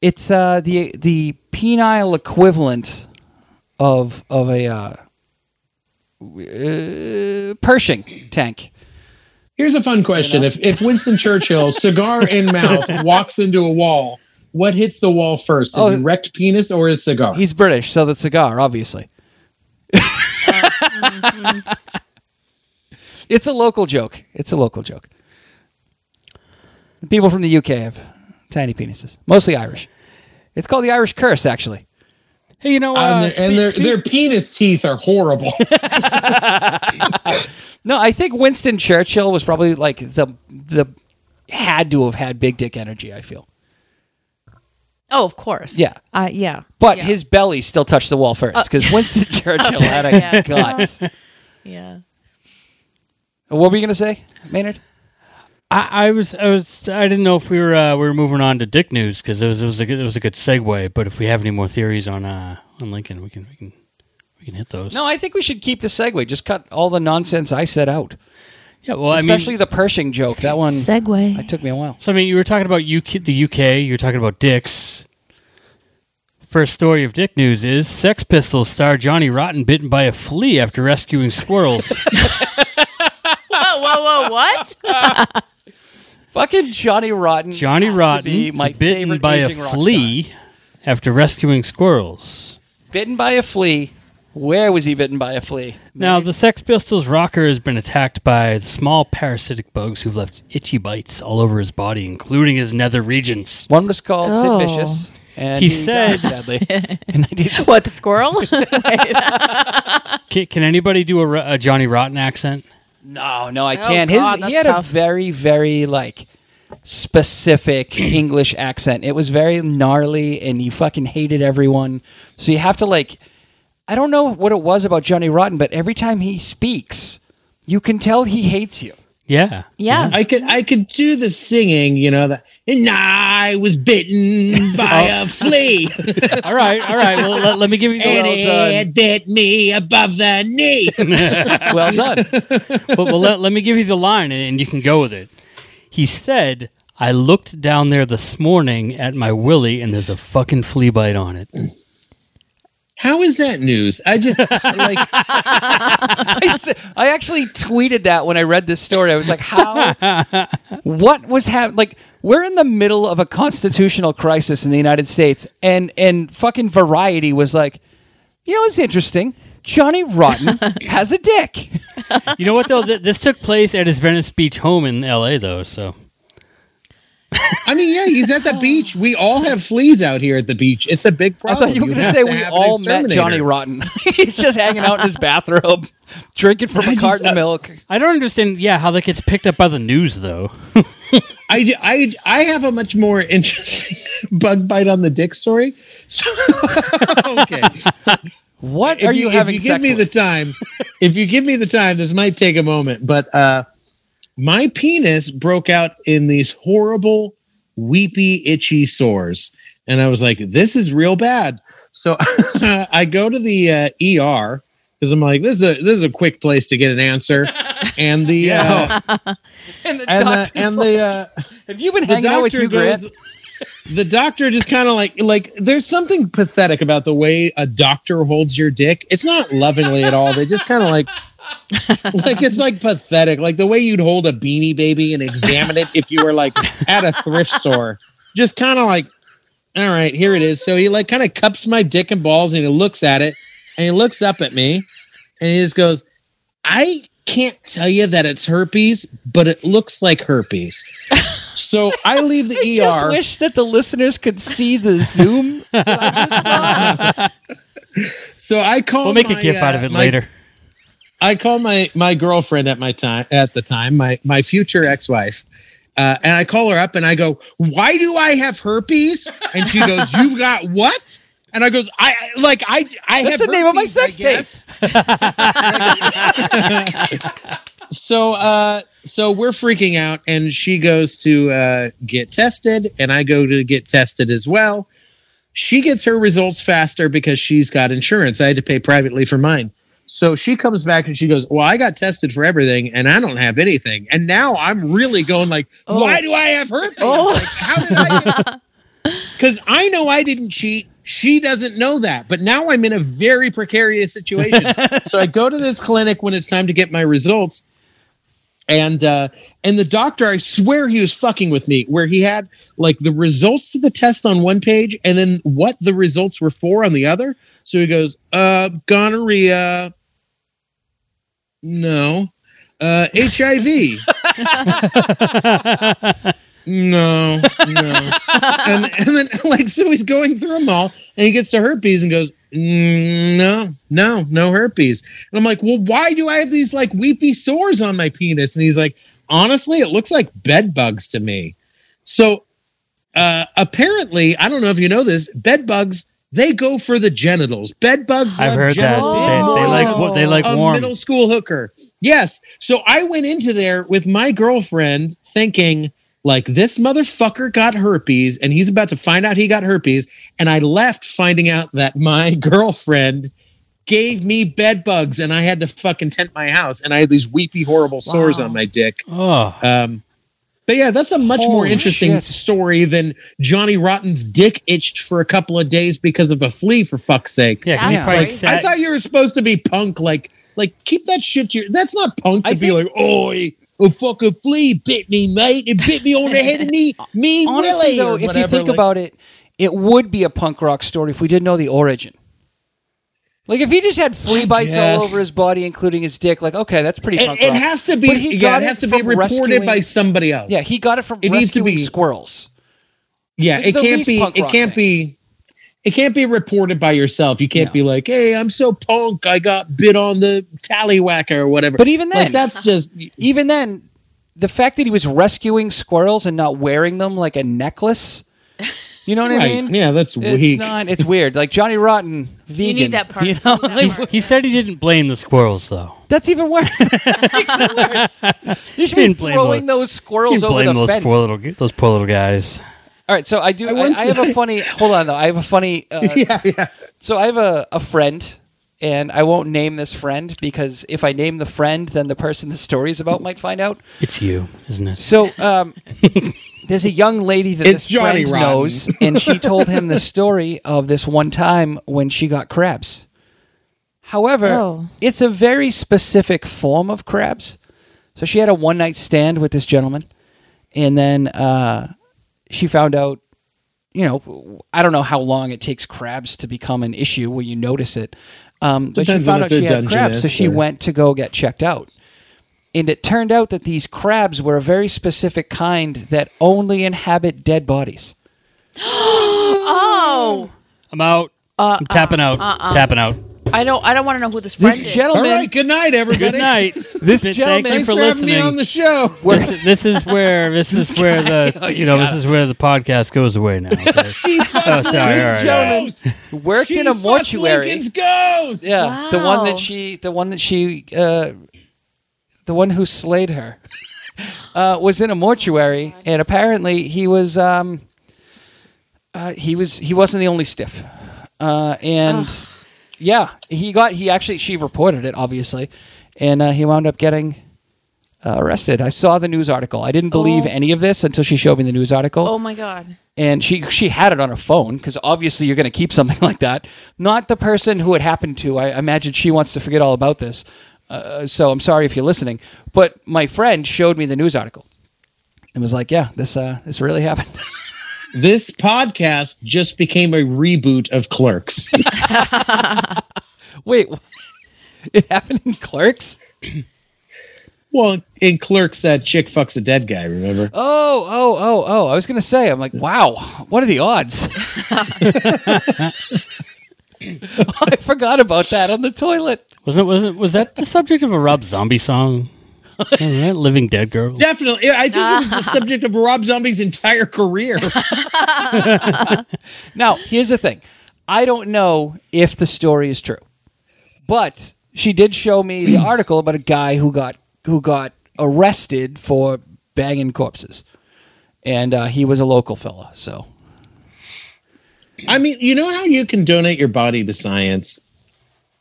Speaker 1: it's uh, the the penile equivalent of of a uh, uh, Pershing tank.
Speaker 3: Here's a fun question: If if Winston Churchill, <laughs> cigar in mouth, walks into a wall, what hits the wall first? His
Speaker 1: Oh.
Speaker 3: erect penis or his cigar?
Speaker 1: He's British, so the cigar, obviously. <laughs> <laughs> it's a local joke. It's a local joke. The people from the UK have tiny penises, mostly Irish. It's called the Irish curse, actually.
Speaker 5: Hey, you know, uh,
Speaker 3: and their,
Speaker 5: spe-
Speaker 3: and their,
Speaker 5: speak-
Speaker 3: their penis teeth are horrible. <laughs> <laughs>
Speaker 1: No, I think Winston Churchill was probably like the the had to have had big dick energy. I feel,
Speaker 6: Oh, of course.
Speaker 1: Yeah.
Speaker 6: Uh, yeah.
Speaker 1: but
Speaker 6: Yeah.
Speaker 1: his belly still touched the wall first because Winston <laughs> Churchill had a
Speaker 6: Yeah.
Speaker 1: gut.
Speaker 6: Yeah.
Speaker 1: What were you gonna say, Maynard?
Speaker 5: I, I was, I was, I didn't know if we were, uh, we were moving on to Dick news because it was, it was a good, it was a good segue. But if we have any more theories on, uh, on Lincoln, we can, we can, we can hit those.
Speaker 1: No, I think we should keep the segue. Just cut all the nonsense I said out,
Speaker 5: yeah, well,
Speaker 1: especially
Speaker 5: I mean,
Speaker 1: the Pershing joke. That one,
Speaker 6: segue.
Speaker 1: it took me a while.
Speaker 5: so I mean, you were talking about UK, the UK, you were talking about dicks. First story of Dick news is Sex Pistols star Johnny Rotten bitten by a flea after rescuing squirrels. <laughs>
Speaker 6: whoa, whoa, whoa! What? <laughs>
Speaker 1: Fucking Johnny Rotten.
Speaker 5: Johnny
Speaker 1: has to
Speaker 5: Rotten
Speaker 1: be my
Speaker 5: bitten
Speaker 1: favorite
Speaker 5: by a
Speaker 1: aging rock
Speaker 5: flea after rescuing squirrels.
Speaker 1: Bitten by a flea. Where was he bitten by a flea?
Speaker 5: Now, the Sex Pistols rocker has been attacked by small parasitic bugs who've left itchy bites all over his body, including his nether regions.
Speaker 1: One was called
Speaker 6: Oh.
Speaker 1: Sid Vicious. And
Speaker 5: He
Speaker 1: he,
Speaker 5: said-
Speaker 1: died, sadly. <laughs> in 19
Speaker 6: What the squirrel? <laughs> <laughs>
Speaker 5: Can, can anybody do a, Ro- a Johnny Rotten accent?
Speaker 1: No, no, I
Speaker 6: Oh,
Speaker 1: can't.
Speaker 6: God,
Speaker 1: His he
Speaker 6: that's
Speaker 1: had
Speaker 6: tough.
Speaker 1: a very, very like specific <clears throat> English accent. It was very gnarly, and he fucking hated everyone. So you have to like, I don't know what it was about Johnny Rotten, but every time he speaks, you can tell he hates you.
Speaker 5: Yeah.
Speaker 6: yeah.
Speaker 3: I could I could do the singing, you know, the and I was bitten <laughs> by
Speaker 1: Oh.
Speaker 3: a flea <laughs>
Speaker 5: All right, all right. Well, let, let me give you the.
Speaker 3: and
Speaker 1: Well done.
Speaker 3: it bit me above the knee. <laughs>
Speaker 1: Well done.
Speaker 5: but, well, let, let me give you the line and, and you can go with it. He said, I looked down there this morning at my willy and there's a fucking flea bite on it.
Speaker 3: How is that news? I just like <laughs>
Speaker 1: I, s- I actually tweeted that when I read this story. I was like, how? what was happening? Like, we're in the middle of a constitutional crisis in the United States, and and fucking Variety was like, you know, it's interesting. Johnny Rotten has a dick.
Speaker 5: You know what, though? Th- this took place at his Venice Beach home in L.A., though, so.
Speaker 3: I mean, yeah, he's at the <laughs> beach. We all have fleas out here at the beach. It's a big problem.
Speaker 1: I
Speaker 3: problem.
Speaker 1: thought you were going to say we all met. Johnny Rotten. <laughs> He's just hanging out in his bathrobe, <laughs> drinking from a
Speaker 3: I just-
Speaker 1: carton of
Speaker 3: uh,
Speaker 1: milk.
Speaker 5: I don't understand, yeah, how that gets picked up by the news, though.
Speaker 3: I, I, I have a much more interesting bug bite on the dick story. So, okay.
Speaker 1: What
Speaker 3: if
Speaker 1: are you,
Speaker 3: if
Speaker 1: having
Speaker 3: you give
Speaker 1: sex
Speaker 3: me
Speaker 1: with?
Speaker 3: the time if you give me the time this might take a moment but uh my penis broke out in these horrible weepy itchy sores. And i was like this is real bad. So <laughs> i go to the uh, er because i'm like this is a this is a quick place to get an answer. <laughs> And the uh, <laughs>
Speaker 1: and the
Speaker 3: and the, and
Speaker 1: like,
Speaker 3: the uh
Speaker 1: have you been hanging out with
Speaker 3: doctor
Speaker 1: you, Grant?
Speaker 3: goes the doctor just kind of like like there's something pathetic about the way a doctor holds your dick. It's not lovingly at all. They just kind of like <laughs> like it's like pathetic like the way you'd hold a beanie baby and examine it if you were like at a thrift store just kind of like all right here it is so he like kind of cups my dick and balls and he looks at it and he looks up at me and he just goes i can't tell you that it's herpes but it looks like herpes so i leave the <laughs>
Speaker 1: I just
Speaker 3: er
Speaker 1: wish that the listeners could see the Zoom. that I just saw. <laughs>
Speaker 3: So I call.
Speaker 5: We'll make a
Speaker 3: my,
Speaker 5: gif out
Speaker 3: uh,
Speaker 5: of it
Speaker 3: my-
Speaker 5: later.
Speaker 3: I call my my girlfriend at my time at the time my my future ex wife, uh, and I call her up and I go, "Why do I have herpes?" And she goes, <laughs> "You've got what?" And I goes, "I like I I
Speaker 1: That's
Speaker 3: have
Speaker 1: the name of my sex tape. <laughs>
Speaker 3: so uh so we're freaking out and she goes to uh get tested and I go to get tested as well. She gets her results faster because she's got insurance. I had to pay privately for mine. So she comes back and she goes, "Well, I got tested for everything and I don't have anything." And now I'm really going like, oh. "Why do I have herpes? Like, oh. how did I?" Because <laughs> I know I didn't cheat. She doesn't know that. But now I'm in a very precarious situation. <laughs> so I go to this clinic when it's time to get my results, and uh, and the doctor, I swear he was fucking with me, where he had like the results to the test on one page and then what the results were for on the other. So he goes, uh, gonorrhea. No. Uh, HIV. <laughs> no, no. And, and then, <laughs> like, so he's going through them all and he gets to herpes and goes, "Mm, no, no, no herpes. And I'm like, well, why do I have these like weepy sores on my penis? And he's like, honestly, it looks like bed bugs to me. So uh, apparently, I don't know if you know this, bed bugs they go for the genitals. Bed bugs.
Speaker 5: I've
Speaker 3: love
Speaker 5: heard that.
Speaker 3: genitals.
Speaker 5: They, they like wa- they like
Speaker 3: a
Speaker 5: warm.
Speaker 3: middle school hooker. Yes. So I went into there with my girlfriend thinking like this motherfucker got herpes and he's about to find out he got herpes and I left finding out that my <laughs> girlfriend gave me bed bugs and I had to fucking tent my house and I had these weepy horrible sores
Speaker 6: Wow.
Speaker 3: on my dick.
Speaker 5: Oh,
Speaker 3: Um but yeah, that's a much more interesting
Speaker 1: shit.
Speaker 3: story than Johnny Rotten's dick itched for a couple of days because of a flea. For fuck's sake!
Speaker 5: yeah, 'cause he's
Speaker 6: That's
Speaker 5: probably
Speaker 6: great.
Speaker 3: I thought you were supposed to be punk, like like keep that shit to your. That's not punk to
Speaker 1: I
Speaker 3: be
Speaker 1: think-
Speaker 3: like, oi. A fucking flea bit me, mate. It bit me on the head of me, <laughs> me
Speaker 1: Honestly,
Speaker 3: Willie,
Speaker 1: though,
Speaker 3: or
Speaker 1: if you think
Speaker 3: like-
Speaker 1: about it, it would be a punk rock story if we didn't know the origin. Like if he just had flea bites all over his body, including his dick, like okay, that's pretty
Speaker 3: it,
Speaker 1: punk
Speaker 3: it
Speaker 1: rock.
Speaker 3: has to be.
Speaker 1: But he
Speaker 3: yeah,
Speaker 1: got
Speaker 3: it
Speaker 1: it
Speaker 3: has to be
Speaker 1: from
Speaker 3: reported
Speaker 1: rescuing-
Speaker 3: by somebody else.
Speaker 1: yeah, he got it from
Speaker 3: It needs to
Speaker 1: rescuing
Speaker 3: be-
Speaker 1: squirrels.
Speaker 3: Yeah,
Speaker 1: Like
Speaker 3: it
Speaker 1: the
Speaker 3: can't be. It can't
Speaker 1: thing.
Speaker 3: be. It can't be reported by yourself. You can't
Speaker 1: No.
Speaker 3: be like, "Hey, I'm so punk. I got bit on the tallywhacker or whatever."
Speaker 1: But even then,
Speaker 3: like that's <laughs> just
Speaker 1: even then, the fact that he was rescuing squirrels and not wearing them like a necklace, you know what I mean?
Speaker 3: Yeah, that's
Speaker 1: It's not. It's weird. Like Johnny Rotten, vegan.
Speaker 6: need that part.
Speaker 1: You <laughs> know,
Speaker 6: You need that part.
Speaker 5: He said he didn't blame the squirrels though.
Speaker 1: that's even worse. <laughs> Makes it worse. You should be
Speaker 5: didn't
Speaker 1: throwing
Speaker 5: those-
Speaker 1: those squirrels
Speaker 5: You
Speaker 1: over
Speaker 5: blame
Speaker 1: the
Speaker 5: those
Speaker 1: fence.
Speaker 5: poor little those poor little guys.
Speaker 1: All right, so I do. I,
Speaker 3: once-
Speaker 1: I have a funny. Hold on, though. I have a funny. <laughs> Uh,
Speaker 3: yeah, yeah.
Speaker 1: So I have a, a friend, and I won't name this friend because if I name the friend, then the person the story is about might find out.
Speaker 5: It's you, isn't it?
Speaker 1: So um, <laughs> there's a young lady that
Speaker 3: It's
Speaker 1: this
Speaker 3: Johnny
Speaker 1: friend
Speaker 3: Rotten.
Speaker 1: knows, and she told him the story of this one time when she got crabs. However,
Speaker 6: Oh.
Speaker 1: it's a very specific form of crabs. So she had a one night stand with this gentleman, and then uh, she found out. You know, I don't know how long it takes crabs to become an issue when you notice it. Um, but she found out she had crabs, so she
Speaker 3: or-
Speaker 1: went to go get checked out. And it turned out that these crabs were a very specific kind that only inhabit dead bodies. <gasps>
Speaker 6: Oh,
Speaker 5: I'm out.
Speaker 6: uh,
Speaker 5: I'm tapping out. Tapping out.
Speaker 6: I don't. I don't want to know who this friend
Speaker 1: This
Speaker 6: is.
Speaker 3: All
Speaker 1: gentleman,
Speaker 3: right. Good night, everybody.
Speaker 5: Good night. <laughs>
Speaker 1: This
Speaker 5: Thank
Speaker 1: gentleman-
Speaker 5: you
Speaker 3: Thanks
Speaker 5: for
Speaker 3: for, having me
Speaker 5: listening.
Speaker 3: on the show. <laughs>
Speaker 5: This, this is where this is where the you know this is where the podcast goes away now. Okay? <laughs>
Speaker 3: She
Speaker 5: Oh, sorry. All
Speaker 1: This
Speaker 5: right,
Speaker 1: gentleman
Speaker 3: ghost.
Speaker 1: worked
Speaker 3: She
Speaker 1: in a mortuary.
Speaker 3: Lincoln's ghost.
Speaker 1: Yeah, the one that she, the one that she, uh, the one who slayed her, uh, was in a mortuary, and apparently he was, um, uh, he was, he wasn't the only stiff, uh, and yeah, he got, he actually, she reported it, obviously, and uh, he wound up getting. Uh, arrested. I saw the news article. I didn't believe
Speaker 6: Oh.
Speaker 1: any of this until she showed me the news article
Speaker 6: Oh my god.
Speaker 1: and she she had it on her phone because obviously you're going to keep something <laughs> like that. Not the person who it happened to. I imagine she wants to forget all about this. Uh, so I'm sorry if you're listening, but my friend showed me the news article and was like, "Yeah, this uh, this really happened." <laughs>
Speaker 3: This podcast just became a reboot of Clerks. <laughs> <laughs>
Speaker 1: Wait, <laughs> it happened in Clerks?
Speaker 3: well, in Clerks, that chick fucks a dead guy. Remember?
Speaker 1: Oh, oh, oh, oh! I was going to say, I'm like, wow, what are the odds? I forgot about that on the toilet.
Speaker 5: Wasn't wasn't was that the subject of a Rob Zombie song? All right, Living Dead Girl.
Speaker 3: Definitely. I think it was the subject of Rob Zombie's entire career. <laughs>
Speaker 1: Now, here's the thing. I don't know if the story is true. But she did show me the <clears throat> article about a guy who got who got arrested for banging corpses. And uh, he was a local fella, so
Speaker 3: I mean, you know how you can donate your body to science?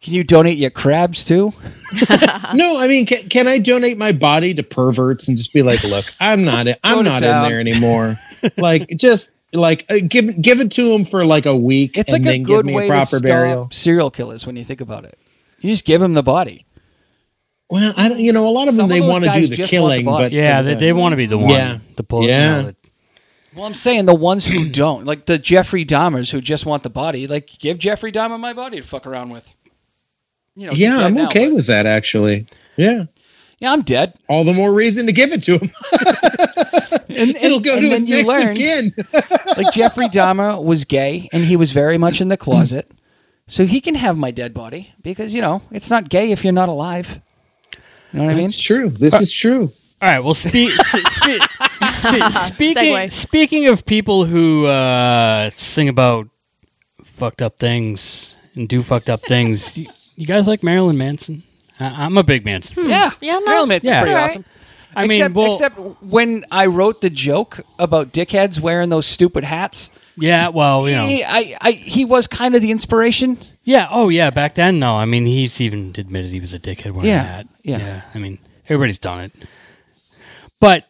Speaker 1: Can you donate your crabs too? <laughs>
Speaker 3: No, I mean, can, can I donate my body to perverts and just be like, look, I'm not, I'm
Speaker 1: to
Speaker 3: not in there anymore. <laughs> like, just like uh, give give it to them for like a week.
Speaker 1: It's
Speaker 3: and
Speaker 1: like a good
Speaker 3: give me
Speaker 1: way
Speaker 3: a proper
Speaker 1: to
Speaker 3: burial.
Speaker 1: stop serial killers when you think about it. You just give them the body.
Speaker 3: Well, I don't. You know, a lot of
Speaker 1: Some
Speaker 3: them they
Speaker 1: those
Speaker 3: want to do the
Speaker 1: just want the
Speaker 3: killing, but
Speaker 5: Yeah, they, they want to be the one.
Speaker 3: Yeah.
Speaker 5: The pull,
Speaker 3: Yeah.
Speaker 5: You know, the-
Speaker 1: Well, I'm saying the ones who don't, like the Jeffrey Dahmers who just want the body, like give Jeffrey Dahmer my body to fuck around with. You know,
Speaker 3: yeah, I'm
Speaker 1: now,
Speaker 3: okay
Speaker 1: but-
Speaker 3: with that actually. Yeah,
Speaker 1: Yeah, I'm dead.
Speaker 3: all the more reason to give it to him. <laughs>
Speaker 1: And,
Speaker 3: It'll go
Speaker 1: and
Speaker 3: to his
Speaker 1: you
Speaker 3: next
Speaker 1: learn,
Speaker 3: of kin. <laughs>
Speaker 1: like Jeffrey Dahmer was gay and he was very much in the closet, so he can have my dead body because you know it's not gay if you're not alive. You know what I mean?
Speaker 3: That's true. This is true.
Speaker 5: All right. Well, spe- <laughs> spe- spe- speaking speaking of people who uh, sing about fucked up things and do fucked up things, you, you guys like Marilyn Manson? I- I'm a big Manson. fan. Hmm.
Speaker 1: Yeah,
Speaker 6: Yeah, no,
Speaker 1: Marilyn Manson's
Speaker 5: Yeah.
Speaker 1: pretty
Speaker 6: it's all right.
Speaker 1: awesome.
Speaker 5: I
Speaker 1: except,
Speaker 5: mean, well,
Speaker 1: except when I wrote the joke about dickheads wearing those stupid hats,
Speaker 5: yeah. Well, you know,
Speaker 1: he, I, I, he was kind of the inspiration.
Speaker 5: yeah. Oh, yeah. Back then, no. I mean, he's even admitted he was a dickhead wearing that.
Speaker 1: Yeah,
Speaker 5: a hat.
Speaker 1: yeah.
Speaker 5: I mean, everybody's done it. But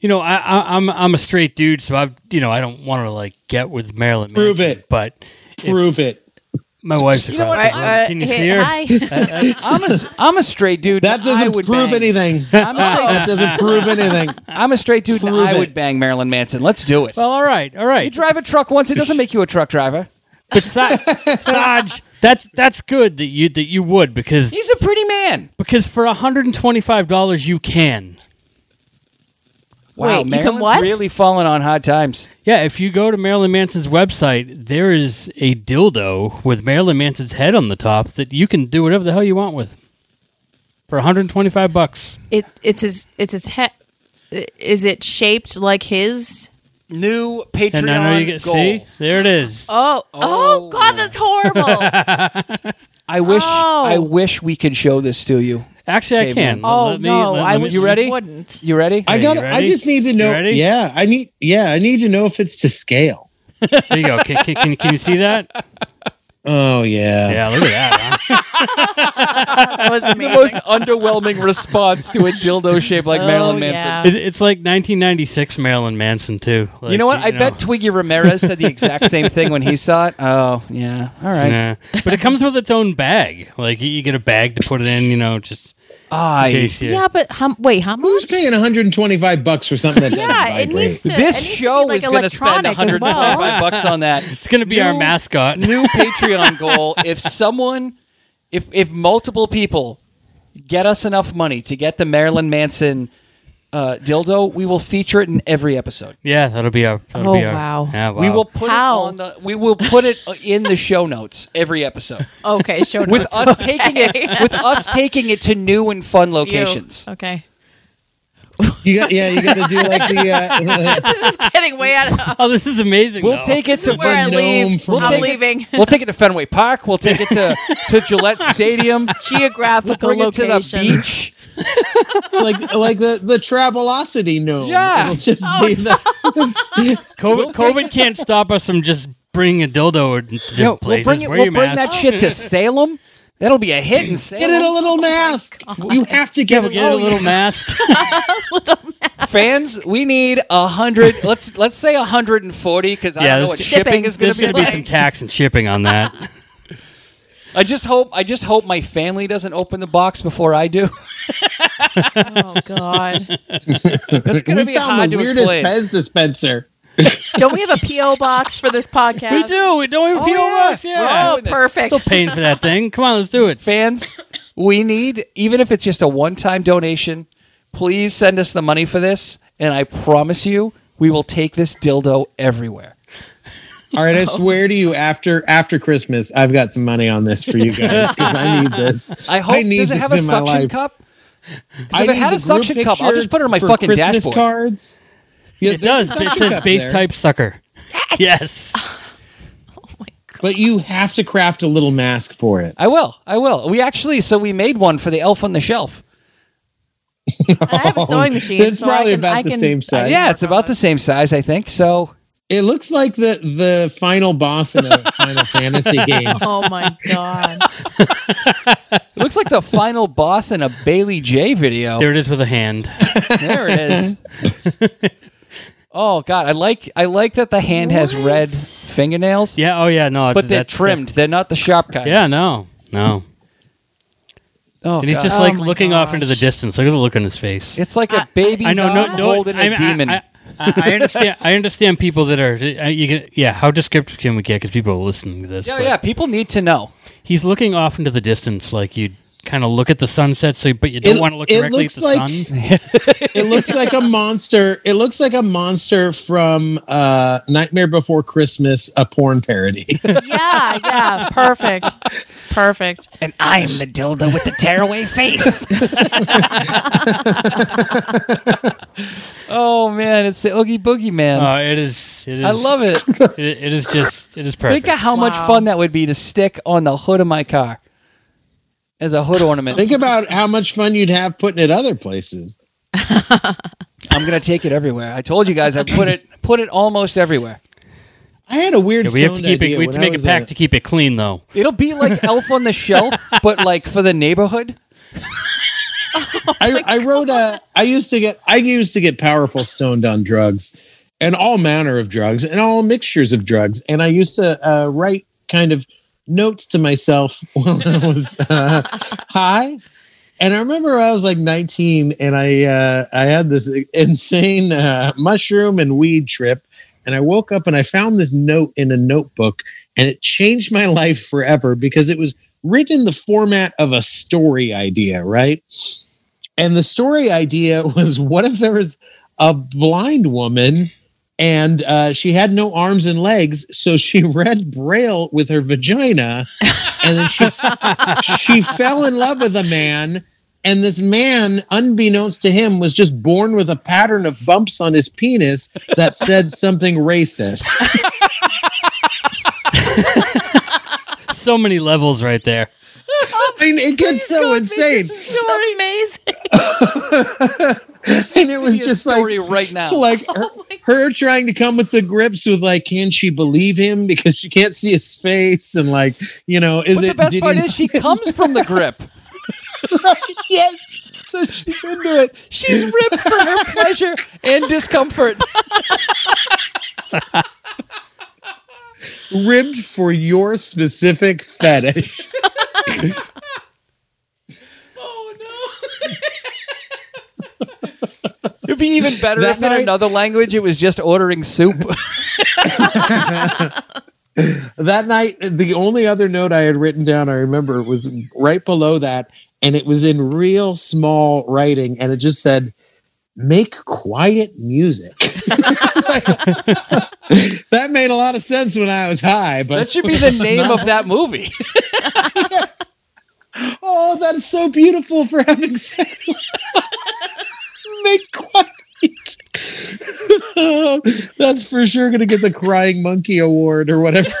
Speaker 5: you know, I, I, I'm I'm a straight dude, so I've you know I don't want to like get with Marilyn Manson.
Speaker 3: Prove
Speaker 5: Manson,
Speaker 3: it.
Speaker 5: But
Speaker 3: Prove it.
Speaker 5: My wife's
Speaker 1: know
Speaker 5: across
Speaker 1: what?
Speaker 5: the room.
Speaker 6: Uh,
Speaker 5: Can you
Speaker 6: hey,
Speaker 5: see her?
Speaker 6: Hi. <laughs>
Speaker 1: I'm a, I'm a straight dude.
Speaker 3: That
Speaker 1: I
Speaker 3: doesn't
Speaker 1: would
Speaker 3: prove
Speaker 1: bang.
Speaker 3: anything.
Speaker 1: I'm a, straight, <laughs>
Speaker 3: That doesn't prove anything.
Speaker 1: I'm a straight dude, and
Speaker 3: Prove
Speaker 1: I
Speaker 3: it.
Speaker 1: would bang Marilyn Manson. Let's do it.
Speaker 5: Well, all right, all right.
Speaker 1: You drive a truck once, it doesn't make you a truck driver.
Speaker 5: But Sa- <laughs> Sarge, that's that's good that you that you would because
Speaker 1: He's a pretty man.
Speaker 5: because for hundred and twenty five dollars you can.
Speaker 1: Wow,
Speaker 6: Wait, you can
Speaker 1: Marilyn's
Speaker 6: what?
Speaker 1: really falling on hard times.
Speaker 5: Yeah, if you go to Marilyn Manson's website, there is a dildo with Marilyn Manson's head on the top that you can do whatever the hell you want with for 125 bucks.
Speaker 6: It it's his it's his head. Is it shaped like his?
Speaker 1: New Patreon
Speaker 5: And I know you get
Speaker 1: goal.
Speaker 5: see there it is.
Speaker 6: Oh, oh,
Speaker 1: Oh.
Speaker 6: God, that's horrible. <laughs>
Speaker 1: I wish
Speaker 6: Oh.
Speaker 1: I wish we could show this to you.
Speaker 5: Actually, I can.
Speaker 1: man.
Speaker 6: oh
Speaker 5: Let me-
Speaker 6: no,
Speaker 5: let-
Speaker 6: I
Speaker 5: let me-
Speaker 1: You ready?
Speaker 6: Wouldn't.
Speaker 1: You ready?
Speaker 3: I got.
Speaker 5: you
Speaker 3: I just need to know.
Speaker 5: ready?
Speaker 3: Yeah, I need. Yeah, I need to know if it's to scale.
Speaker 5: There you go. Can, can, can, can you see that? <laughs>
Speaker 3: Oh yeah.
Speaker 5: Yeah, look at that. huh? <laughs>
Speaker 6: That was
Speaker 1: the most underwhelming response to a dildo shaped like
Speaker 6: Oh,
Speaker 1: Marilyn Manson.
Speaker 6: yeah.
Speaker 5: It's, it's like 1996 Marilyn Manson too. Like,
Speaker 1: You know what? I
Speaker 5: know.
Speaker 1: bet Twiggy Ramirez said the exact same thing when he saw it. Oh, yeah. All right.
Speaker 5: Nah. But it comes with its own bag. Like you- you get a bag to put it in. You know, just in
Speaker 1: I
Speaker 5: case you.
Speaker 6: yeah, but how, wait, how
Speaker 3: Who's paying 125 bucks for something that doesn't
Speaker 6: Yeah, it
Speaker 3: vibrate?
Speaker 6: needs to. it
Speaker 1: this
Speaker 6: needs to be,
Speaker 1: show
Speaker 6: like,
Speaker 1: is going to spend
Speaker 6: electronic as
Speaker 1: 125
Speaker 6: well. <laughs>
Speaker 1: bucks on that.
Speaker 5: It's gonna be our
Speaker 1: New-
Speaker 5: mascot.
Speaker 1: New <laughs> Patreon goal. If someone, if if multiple people get us enough money to get the Marilyn Manson uh, dildo, we will feature it in every episode.
Speaker 5: Yeah, that'll be our. That'll
Speaker 6: Oh,
Speaker 5: be our,
Speaker 6: wow.
Speaker 5: Yeah, wow.
Speaker 1: We will put
Speaker 6: How?
Speaker 1: it on the. We will put it in the show notes every episode
Speaker 6: Okay, show notes
Speaker 1: with
Speaker 6: notes.
Speaker 1: us taking it with us taking it to new and fun locations.
Speaker 6: Okay.
Speaker 3: You got. Yeah, you got to do <laughs> like the. Uh, <laughs>
Speaker 6: This is getting way out of. <laughs>
Speaker 5: Oh, this is amazing.
Speaker 1: We'll
Speaker 5: though.
Speaker 1: take it to
Speaker 6: Where I leave.
Speaker 1: We'll
Speaker 6: I'm
Speaker 1: take it-
Speaker 6: leaving.
Speaker 1: We'll take it to Fenway Park. We'll take it to, to Gillette Stadium.
Speaker 6: Geographical
Speaker 1: Bring it to the
Speaker 6: locations.
Speaker 1: beach.
Speaker 3: like like the the Travelocity gnome.
Speaker 1: Yeah.
Speaker 3: It'll just
Speaker 6: Oh,
Speaker 3: be the.
Speaker 5: COVID, COVID can't stop us from just bringing a dildo to different
Speaker 1: No, we'll
Speaker 5: places.
Speaker 1: bring it.
Speaker 5: Wear
Speaker 1: We'll
Speaker 5: your
Speaker 1: bring that shit to Salem. That'll be a hit in Salem.
Speaker 3: Get it a little oh mask. You have to get,
Speaker 5: We'll
Speaker 3: it.
Speaker 5: a
Speaker 3: oh,
Speaker 5: little
Speaker 3: yeah. <laughs>
Speaker 5: mask.
Speaker 1: Fans, we need a hundred. Let's let's say a hundred and forty because I
Speaker 5: Yeah,
Speaker 1: don't know what shipping
Speaker 6: Shipping.
Speaker 1: is going to be.
Speaker 5: There's going to be some tax and shipping on that. <laughs> <laughs>
Speaker 1: I just hope. I just hope my family doesn't open the box before I do.
Speaker 6: Oh God!
Speaker 1: That's going to
Speaker 3: We
Speaker 1: be
Speaker 3: found
Speaker 1: hard
Speaker 3: the
Speaker 1: to
Speaker 3: weirdest
Speaker 1: explain.
Speaker 3: Pez dispenser.
Speaker 6: Don't we have a PO box for this podcast?
Speaker 5: we do. We don't even
Speaker 1: Oh,
Speaker 5: feel
Speaker 1: yeah.
Speaker 5: us.
Speaker 1: We're
Speaker 5: Yeah.
Speaker 6: Oh,
Speaker 1: doing this.
Speaker 6: perfect.
Speaker 5: Still paying for that thing. Come on, let's do it.
Speaker 1: Fans, we need even if it's just a one-time donation. Please send us the money for this, and I promise you, we will take this dildo everywhere.
Speaker 3: All right, I swear to you, after after Christmas, I've got some money on this for you guys because I need this.
Speaker 1: I hope.
Speaker 3: need
Speaker 1: does it have a suction
Speaker 3: life.
Speaker 1: cup?
Speaker 3: I
Speaker 1: if it had a suction cup, I'll just put it on my fucking
Speaker 3: Christmas
Speaker 1: dashboard.
Speaker 3: cards. Yeah,
Speaker 5: It does. It says
Speaker 3: cup
Speaker 5: base
Speaker 3: there,
Speaker 5: type sucker. Yes. <laughs>
Speaker 3: Oh but you have to craft a little mask for it.
Speaker 1: I will. I will. We actually, so we made one for the elf on the shelf.
Speaker 6: I have a <laughs> oh, sewing machine.
Speaker 3: It's
Speaker 6: so
Speaker 3: probably
Speaker 6: can,
Speaker 3: about
Speaker 6: I
Speaker 3: the
Speaker 6: can,
Speaker 3: same size.
Speaker 1: yeah, it's about the same size, I think. So
Speaker 3: It looks like the the final boss in a <laughs> Final Fantasy game.
Speaker 6: Oh my God!
Speaker 1: it looks like the final boss in a Bailey Jay video.
Speaker 5: There it is with a hand.
Speaker 1: There it is. Oh God, I like I like that the hand has
Speaker 6: What?
Speaker 1: red fingernails,
Speaker 5: Yeah. Oh yeah. No.
Speaker 1: but they're
Speaker 5: that's-
Speaker 1: trimmed. They're not the sharp kind.
Speaker 5: Yeah. No. No.
Speaker 1: Oh,
Speaker 5: And he's
Speaker 1: God.
Speaker 5: just
Speaker 6: Oh
Speaker 5: like
Speaker 6: my
Speaker 5: looking off into the
Speaker 6: gosh.
Speaker 5: distance. Look at the look on his face.
Speaker 1: It's like a baby's
Speaker 5: I know. No.
Speaker 1: arm
Speaker 5: No.
Speaker 1: holding
Speaker 5: I,
Speaker 1: a demon.
Speaker 5: I, I, I understand. I understand people that are. uh, You get, yeah. How descriptive can we get? Because people are listening to this.
Speaker 1: yeah,
Speaker 5: but
Speaker 1: yeah. People need to know.
Speaker 5: He's looking off into the distance, like you kind of look at the sunset. So, but you don't
Speaker 3: It-
Speaker 5: want to look
Speaker 3: it
Speaker 5: directly at the
Speaker 3: like-
Speaker 5: sun. <laughs>
Speaker 3: It looks like a monster. It looks like a monster from uh, Nightmare Before Christmas, a porn parody. <laughs> <laughs>
Speaker 6: Yeah, yeah, perfect, perfect.
Speaker 1: And I'm the dildo with the tearaway face. oh man, it's the Oogie Boogie Man.
Speaker 5: Uh, it is. It is.
Speaker 1: I love it.
Speaker 5: It, it is just. It is perfect.
Speaker 1: Think of how much fun that would be to stick on the hood of my car as a hood ornament.
Speaker 3: Think about how much fun you'd have putting it other places. <laughs>
Speaker 1: I'm gonna take it everywhere. I told you guys I put it put it almost everywhere.
Speaker 3: I had a weird.
Speaker 5: Yeah, we have to keep it. We have to make a
Speaker 3: was
Speaker 5: pact to keep it clean, though.
Speaker 1: It'll be like <laughs> Elf on the Shelf, but like for the neighborhood. <laughs>
Speaker 3: I, I wrote a. I used to get. I used to get powerful stoned on drugs, and all manner of drugs, and all mixtures of drugs. And I used to uh, write kind of notes to myself <laughs> when I <laughs> was uh, high. And I remember I was like 19 and I uh, I had this insane uh, mushroom and weed trip. And I woke up and I found this note in a notebook and it changed my <laughs> life forever because it was written in the format of a story idea, right? And the story idea was what if there was a blind woman and uh, she had no arms and legs, so she <laughs> read Braille with her vagina, and then she <laughs> she fell in love with a man, and this man, unbeknownst to him, was just born with a pattern of bumps on his penis that said something racist. <laughs>
Speaker 5: So many levels right there. <laughs>
Speaker 3: I mean, it gets so insane.
Speaker 6: It's so amazing. <laughs>
Speaker 3: and it was just
Speaker 1: story
Speaker 3: like
Speaker 1: right now.
Speaker 3: like <laughs> her, oh her trying to come with the grips with like can she believe him because she can't see his face and like you know is
Speaker 1: but
Speaker 3: it
Speaker 1: the best part is she comes from the grip.
Speaker 3: yes so she's into it
Speaker 1: She's ripped for her pleasure and discomfort.
Speaker 3: ribbed for your specific fetish
Speaker 1: Oh no. It'd be even better
Speaker 3: That
Speaker 1: if in another language it was just ordering soup. <laughs>
Speaker 3: that night the only other note i had written down i remember was right below that and it was in real small writing and it just said make quiet music <laughs> that made a lot of sense when i was high but
Speaker 1: that should be the <laughs> name of that movie.
Speaker 3: yes. Oh, that's so beautiful for having sex. <laughs> Make quiet. <laughs> that's for sure going to get the Crying Monkey Award or whatever. <laughs>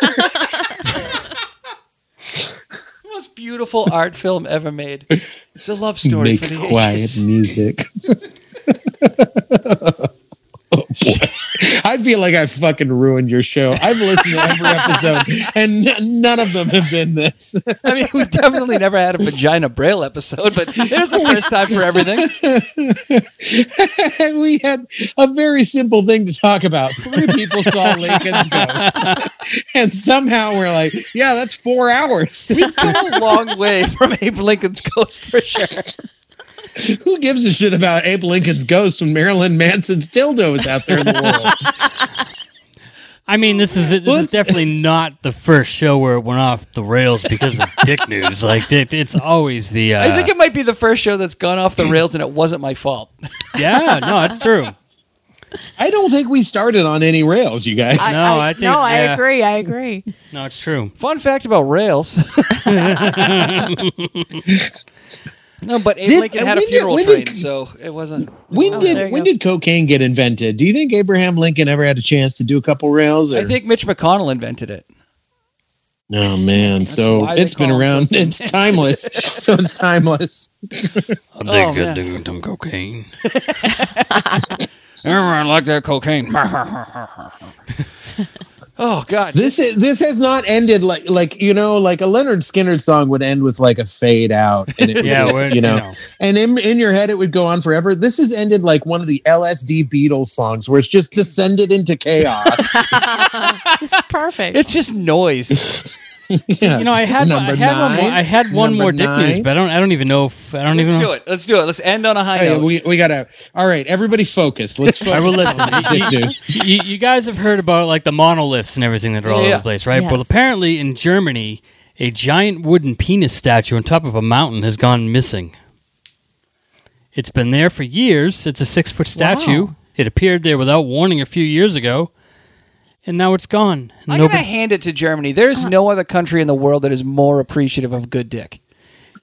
Speaker 1: Most beautiful art film ever made. It's a love story
Speaker 3: Make
Speaker 1: for the
Speaker 3: quiet
Speaker 1: ages.
Speaker 3: music. Oh, boy. I feel like I fucking ruined your show. I've listened to every episode, and n- none of them have been this. <laughs>
Speaker 1: I mean, we've definitely never had a vagina braille episode, but there's a first time for everything. <laughs>
Speaker 3: we had a very simple thing to talk about. Three people saw Lincoln's ghost. <laughs> and somehow we're like, yeah, that's four hours.
Speaker 1: We've come a long way from Abe Lincoln's ghost for sure. <laughs>
Speaker 3: Who gives a shit about Abe Lincoln's ghost when Marilyn Manson's dildo is out there in the world?
Speaker 5: I mean, this is this
Speaker 3: Well,
Speaker 5: is definitely not the first show where it went off the rails because of dick news. Like it, it's always the. Uh,
Speaker 1: I think it might be the first show that's gone off the rails, and it wasn't my fault. <laughs>
Speaker 5: yeah, no, it's true.
Speaker 3: I don't think we started on any rails, you guys.
Speaker 5: No, I think-
Speaker 6: no, I
Speaker 5: yeah.
Speaker 6: agree. I agree.
Speaker 5: No, it's true.
Speaker 1: Fun fact about rails. <laughs> no, but Abe
Speaker 3: Did-
Speaker 1: Lincoln had a
Speaker 3: when did-
Speaker 1: funeral
Speaker 3: when
Speaker 1: train,
Speaker 3: did-
Speaker 1: so it wasn't.
Speaker 3: when
Speaker 6: Oh,
Speaker 3: did when
Speaker 6: go.
Speaker 3: did cocaine get invented? Do you think Abraham Lincoln ever had a chance to do a couple rails? Or?
Speaker 1: I think Mitch McConnell invented it.
Speaker 3: Oh man, so it's been
Speaker 1: call him
Speaker 3: around. It's timeless. <laughs> so it's timeless.
Speaker 5: I
Speaker 1: Oh,
Speaker 5: think
Speaker 1: man.
Speaker 5: doing some cocaine. <laughs>
Speaker 1: Everyone like that cocaine. <laughs> oh God!
Speaker 3: This is this has not ended like like you know like a Lynyrd Skynyrd song would end with like a fade out and it <laughs>
Speaker 5: Yeah,
Speaker 3: just, you know,
Speaker 5: you know.
Speaker 3: and in in your head it would go on forever. This has ended like one of the LSD Beatles songs where it's just descended into chaos. <laughs>
Speaker 6: It's perfect.
Speaker 1: It's just noise. <laughs> <laughs>
Speaker 3: yeah.
Speaker 5: You know, I had
Speaker 3: Number
Speaker 5: I had one more. I had one
Speaker 3: Number
Speaker 5: more dick
Speaker 3: nine.
Speaker 5: news, but I don't I don't even know if I don't
Speaker 1: Let's
Speaker 5: even
Speaker 1: do
Speaker 5: know.
Speaker 1: it. Let's do it. Let's end on a high
Speaker 3: Hey,
Speaker 1: note.
Speaker 3: we we gotta. All right, everybody, focus. Let's. Focus <laughs>
Speaker 5: I will listen.
Speaker 3: dick news.
Speaker 5: you, you guys have heard about like the monoliths and everything that are all
Speaker 1: Yeah.
Speaker 5: over the place, right? Well, apparently in Germany, a giant wooden penis statue on top of a mountain has gone missing. It's been there for years. It's a six foot statue.
Speaker 6: Wow.
Speaker 5: It appeared there without warning a few years ago, and now it's gone.
Speaker 1: I'm
Speaker 5: Nobody-
Speaker 1: gonna hand it to Germany. There's uh-huh. no other country in the world that is more appreciative of good dick.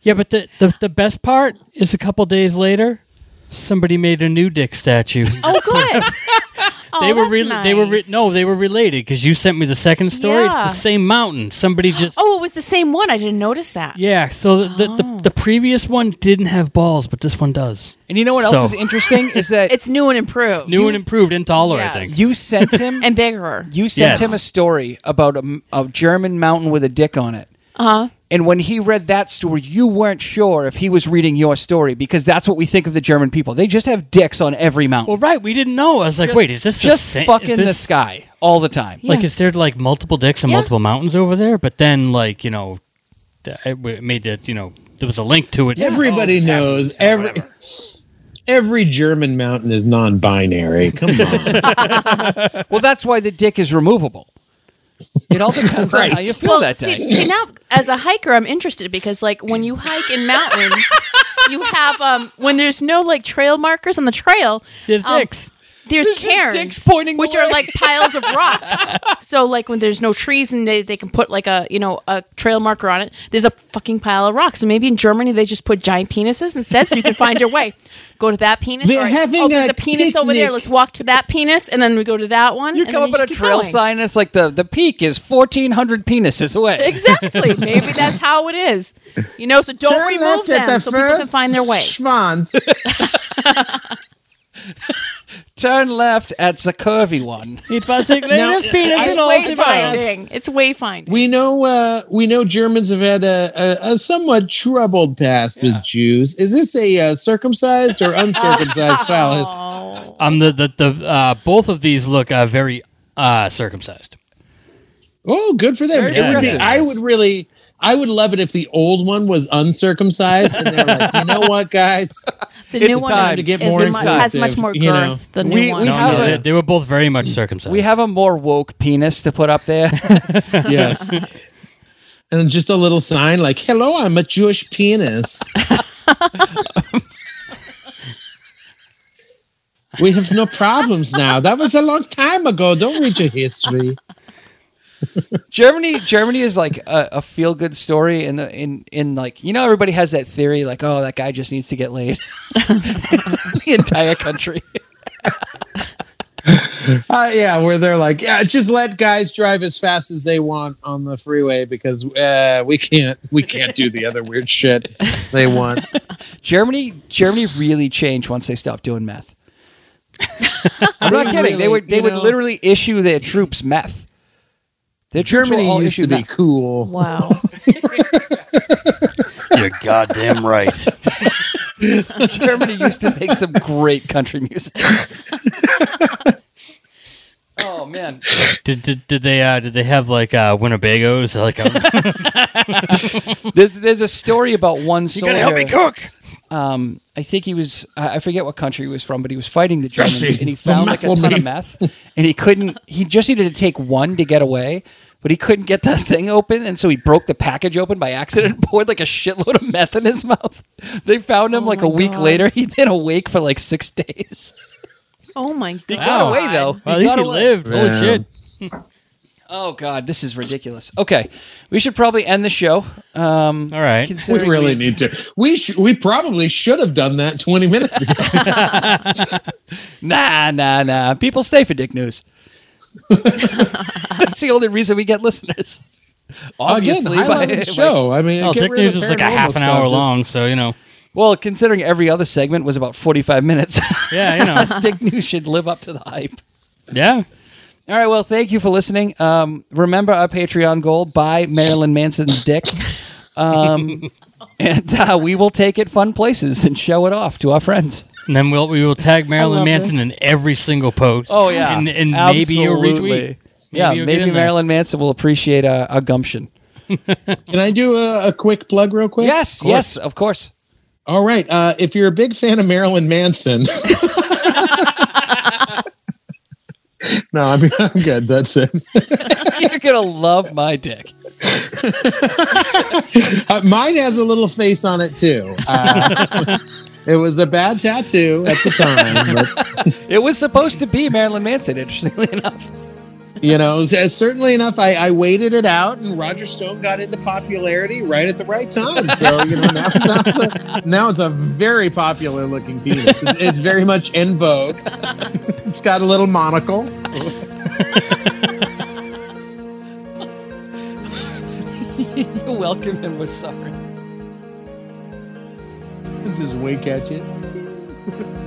Speaker 5: yeah, but the, the the best part is a couple days later, somebody made a new dick statue.
Speaker 6: oh, good. <laughs> <laughs> oh,
Speaker 5: they were
Speaker 6: that's
Speaker 5: re- they were re- no, they were related because you sent me the second story. It's the same mountain. Somebody just
Speaker 6: Oh, it was the same one. I didn't notice that.
Speaker 5: Yeah, so the, the, the, oh. the previous one didn't have balls, but this one does.
Speaker 1: And you know what else
Speaker 5: So-
Speaker 1: is interesting <laughs> is that
Speaker 6: It's new and improved.
Speaker 5: New and improved and taller, I
Speaker 6: Yes.
Speaker 5: think.
Speaker 1: you sent him <laughs>
Speaker 6: and bigger.
Speaker 1: you sent
Speaker 5: Yes.
Speaker 1: him a story about a, a German mountain with a dick on it.
Speaker 6: Uh-huh.
Speaker 1: And when he read that story, you weren't sure if he was reading your story because that's what we think of the German people. They just have dicks on every mountain.
Speaker 5: Well, right, we didn't know. I was like, wait, is this the
Speaker 1: just
Speaker 5: sa-
Speaker 1: fucking
Speaker 5: is
Speaker 1: the
Speaker 5: this,
Speaker 1: sky all the time?
Speaker 5: Like, is there like multiple dicks and
Speaker 6: Yeah.
Speaker 5: multiple mountains over there? But then, like, you know, th- it made that you know there was a link to it.
Speaker 3: Everybody
Speaker 5: Oh, it's
Speaker 3: knows
Speaker 5: happening.
Speaker 3: every
Speaker 5: Whatever.
Speaker 3: every German mountain is non-binary. Come on. <laughs>
Speaker 1: Well, that's why the dick is removable. It all depends on how you feel
Speaker 6: Well,
Speaker 1: that day.
Speaker 6: see, see now as a hiker, I'm interested because like when you hike in mountains, you have um when there's no like trail markers on the trail,
Speaker 5: There's
Speaker 6: um,
Speaker 5: dicks.
Speaker 6: There's,
Speaker 1: There's
Speaker 6: cairns
Speaker 1: pointing
Speaker 6: which
Speaker 1: away.
Speaker 6: are like piles of rocks. <laughs> so like when there's no trees and they, they can put like a you know a trail marker on it, there's a fucking pile of rocks. So maybe in Germany they just put giant penises instead, so you can find your way. <laughs> Go to that penis.
Speaker 3: They're
Speaker 6: right.
Speaker 3: having
Speaker 6: oh, there's
Speaker 3: a
Speaker 6: a penis over there. Let's walk to that penis, and then we go to that one.
Speaker 1: You come up with a trail
Speaker 6: going.
Speaker 1: sign, and it's like the, the peak is 1,400 penises away.
Speaker 6: Exactly. <laughs> Maybe that's how it is. You know, so don't
Speaker 3: Turn
Speaker 6: remove them
Speaker 3: the
Speaker 6: so people can find their way.
Speaker 3: Schwanz.
Speaker 1: Turn left at the curvy one.
Speaker 5: It's basically
Speaker 3: Now,
Speaker 5: this penis
Speaker 3: I-
Speaker 5: and all the balls.
Speaker 6: Wayfinding. It's wayfinding.
Speaker 3: We know uh, we know Germans have had a, a, a somewhat troubled past with Jews. Is this a uh, circumcised or uncircumcised <laughs> phallus?
Speaker 5: Um, the the the uh, both of these look uh, very uh circumcised.
Speaker 3: Oh, good for them.
Speaker 1: Very
Speaker 3: It would be- I would really, I would love it if the old one was uncircumcised, and they're like, you know what, guys? <laughs>
Speaker 6: The
Speaker 1: It's
Speaker 6: new one
Speaker 1: time
Speaker 6: is,
Speaker 3: to get
Speaker 6: is
Speaker 3: more
Speaker 6: mu- has much
Speaker 3: inclusive,
Speaker 6: more
Speaker 3: you know.
Speaker 6: The new
Speaker 1: We-
Speaker 6: one.
Speaker 1: we
Speaker 5: No,
Speaker 1: have
Speaker 5: no,
Speaker 1: a-
Speaker 5: they, they were both very much circumcised.
Speaker 1: We have a more woke penis to put up there. <laughs> <laughs>
Speaker 3: Yes. And just a little sign like, "Hello, I'm a Jewish penis." we have no problems now. That was a long time ago. Don't read your history. <laughs>
Speaker 1: Germany, Germany is like a, a feel good story in the in in like you know everybody has that theory like oh that guy just needs to get laid. <laughs> the entire country. <laughs>
Speaker 3: Uh, yeah, where they're like, yeah, just let guys drive as fast as they want on the freeway because uh, we can't we can't do the other weird shit they want.
Speaker 1: Germany, Germany really changed once they stopped doing meth. I'm not kidding. they would they would
Speaker 3: know-
Speaker 1: literally issue their troops meth. Their troops
Speaker 3: Germany
Speaker 1: all
Speaker 3: used to be
Speaker 1: meth.
Speaker 3: cool.
Speaker 6: wow. <laughs>
Speaker 5: You're goddamn right. <laughs>
Speaker 1: Germany used to make some great country music. <laughs> oh man.
Speaker 5: did, did did they uh did they have like uh Winnebagos like a,
Speaker 1: There's there's a story about one soldier.
Speaker 5: you gotta help me cook?
Speaker 1: um, I think he was, I I forget what country he was from, but he was fighting the Germans
Speaker 3: Jesse,
Speaker 1: and he found like a ton of meth and he couldn't, he just needed to take one to get away, but he couldn't get the <laughs> thing open. And so he broke the package open by accident and <laughs> poured like a shitload of meth in his <laughs> mouth. They found him like a
Speaker 6: Oh
Speaker 1: week
Speaker 6: God.
Speaker 1: later. He'd been awake for like six days.
Speaker 6: Oh my god.
Speaker 1: He got away though.
Speaker 5: Well, at least he
Speaker 1: away.
Speaker 5: lived. Holy
Speaker 3: Yeah.
Speaker 5: shit.
Speaker 1: Oh God, this is ridiculous. Okay. We should probably end the show. Um,
Speaker 5: All right.
Speaker 3: We really
Speaker 1: we've-
Speaker 3: need to. We sh- we probably should have done that 20 minutes ago.
Speaker 1: Nah, nah, nah. People stay for Dick News. <laughs> That's the only reason we get listeners.
Speaker 3: Again,
Speaker 1: Obviously,
Speaker 3: highlight
Speaker 1: by-
Speaker 3: of the <laughs> show. I mean,
Speaker 5: Well, Dick News was like a half an
Speaker 3: stuff,
Speaker 5: hour
Speaker 3: just-
Speaker 5: long, so you know.
Speaker 1: well, considering every other segment was about forty-five minutes, <laughs>
Speaker 5: Yeah, you know.
Speaker 1: Dick News should live up to the hype.
Speaker 5: yeah.
Speaker 1: All right. Well, thank you for listening. Um, remember our Patreon goal: buy Marilyn Manson's dick, um, and uh, we will take it fun places and show it off to our friends.
Speaker 5: And then we'll we will tag <laughs> Marilyn Manson
Speaker 6: this.
Speaker 5: in every single post.
Speaker 1: Oh yeah,
Speaker 5: and, and maybe you'll
Speaker 1: Absolutely.
Speaker 5: retweet.
Speaker 1: yeah,
Speaker 5: you'll
Speaker 1: maybe
Speaker 5: in there.
Speaker 1: Marilyn Manson will appreciate a, our gumption. <laughs>
Speaker 3: Can I do a, a quick plug real quick?
Speaker 1: Yes, yes, of course.
Speaker 3: All right. Uh, if you're a big fan of Marilyn Manson. <laughs> no, I'm, I'm good. That's it.
Speaker 1: You're gonna love my dick.
Speaker 3: Uh, mine has a little face on it too. Uh, it was a bad tattoo at the time, <laughs>
Speaker 1: It was supposed to be Marilyn Manson, interestingly enough.
Speaker 3: you know, uh, certainly enough, I, I waited it out, and Roger Stone got into popularity right at the right time. So you know, now, <laughs> now, it's, a, now it's a very popular looking penis. It's, it's very much in vogue. <laughs> it's got a little monocle.
Speaker 1: You're welcome and we're sorry.
Speaker 3: Just wink at you. <laughs>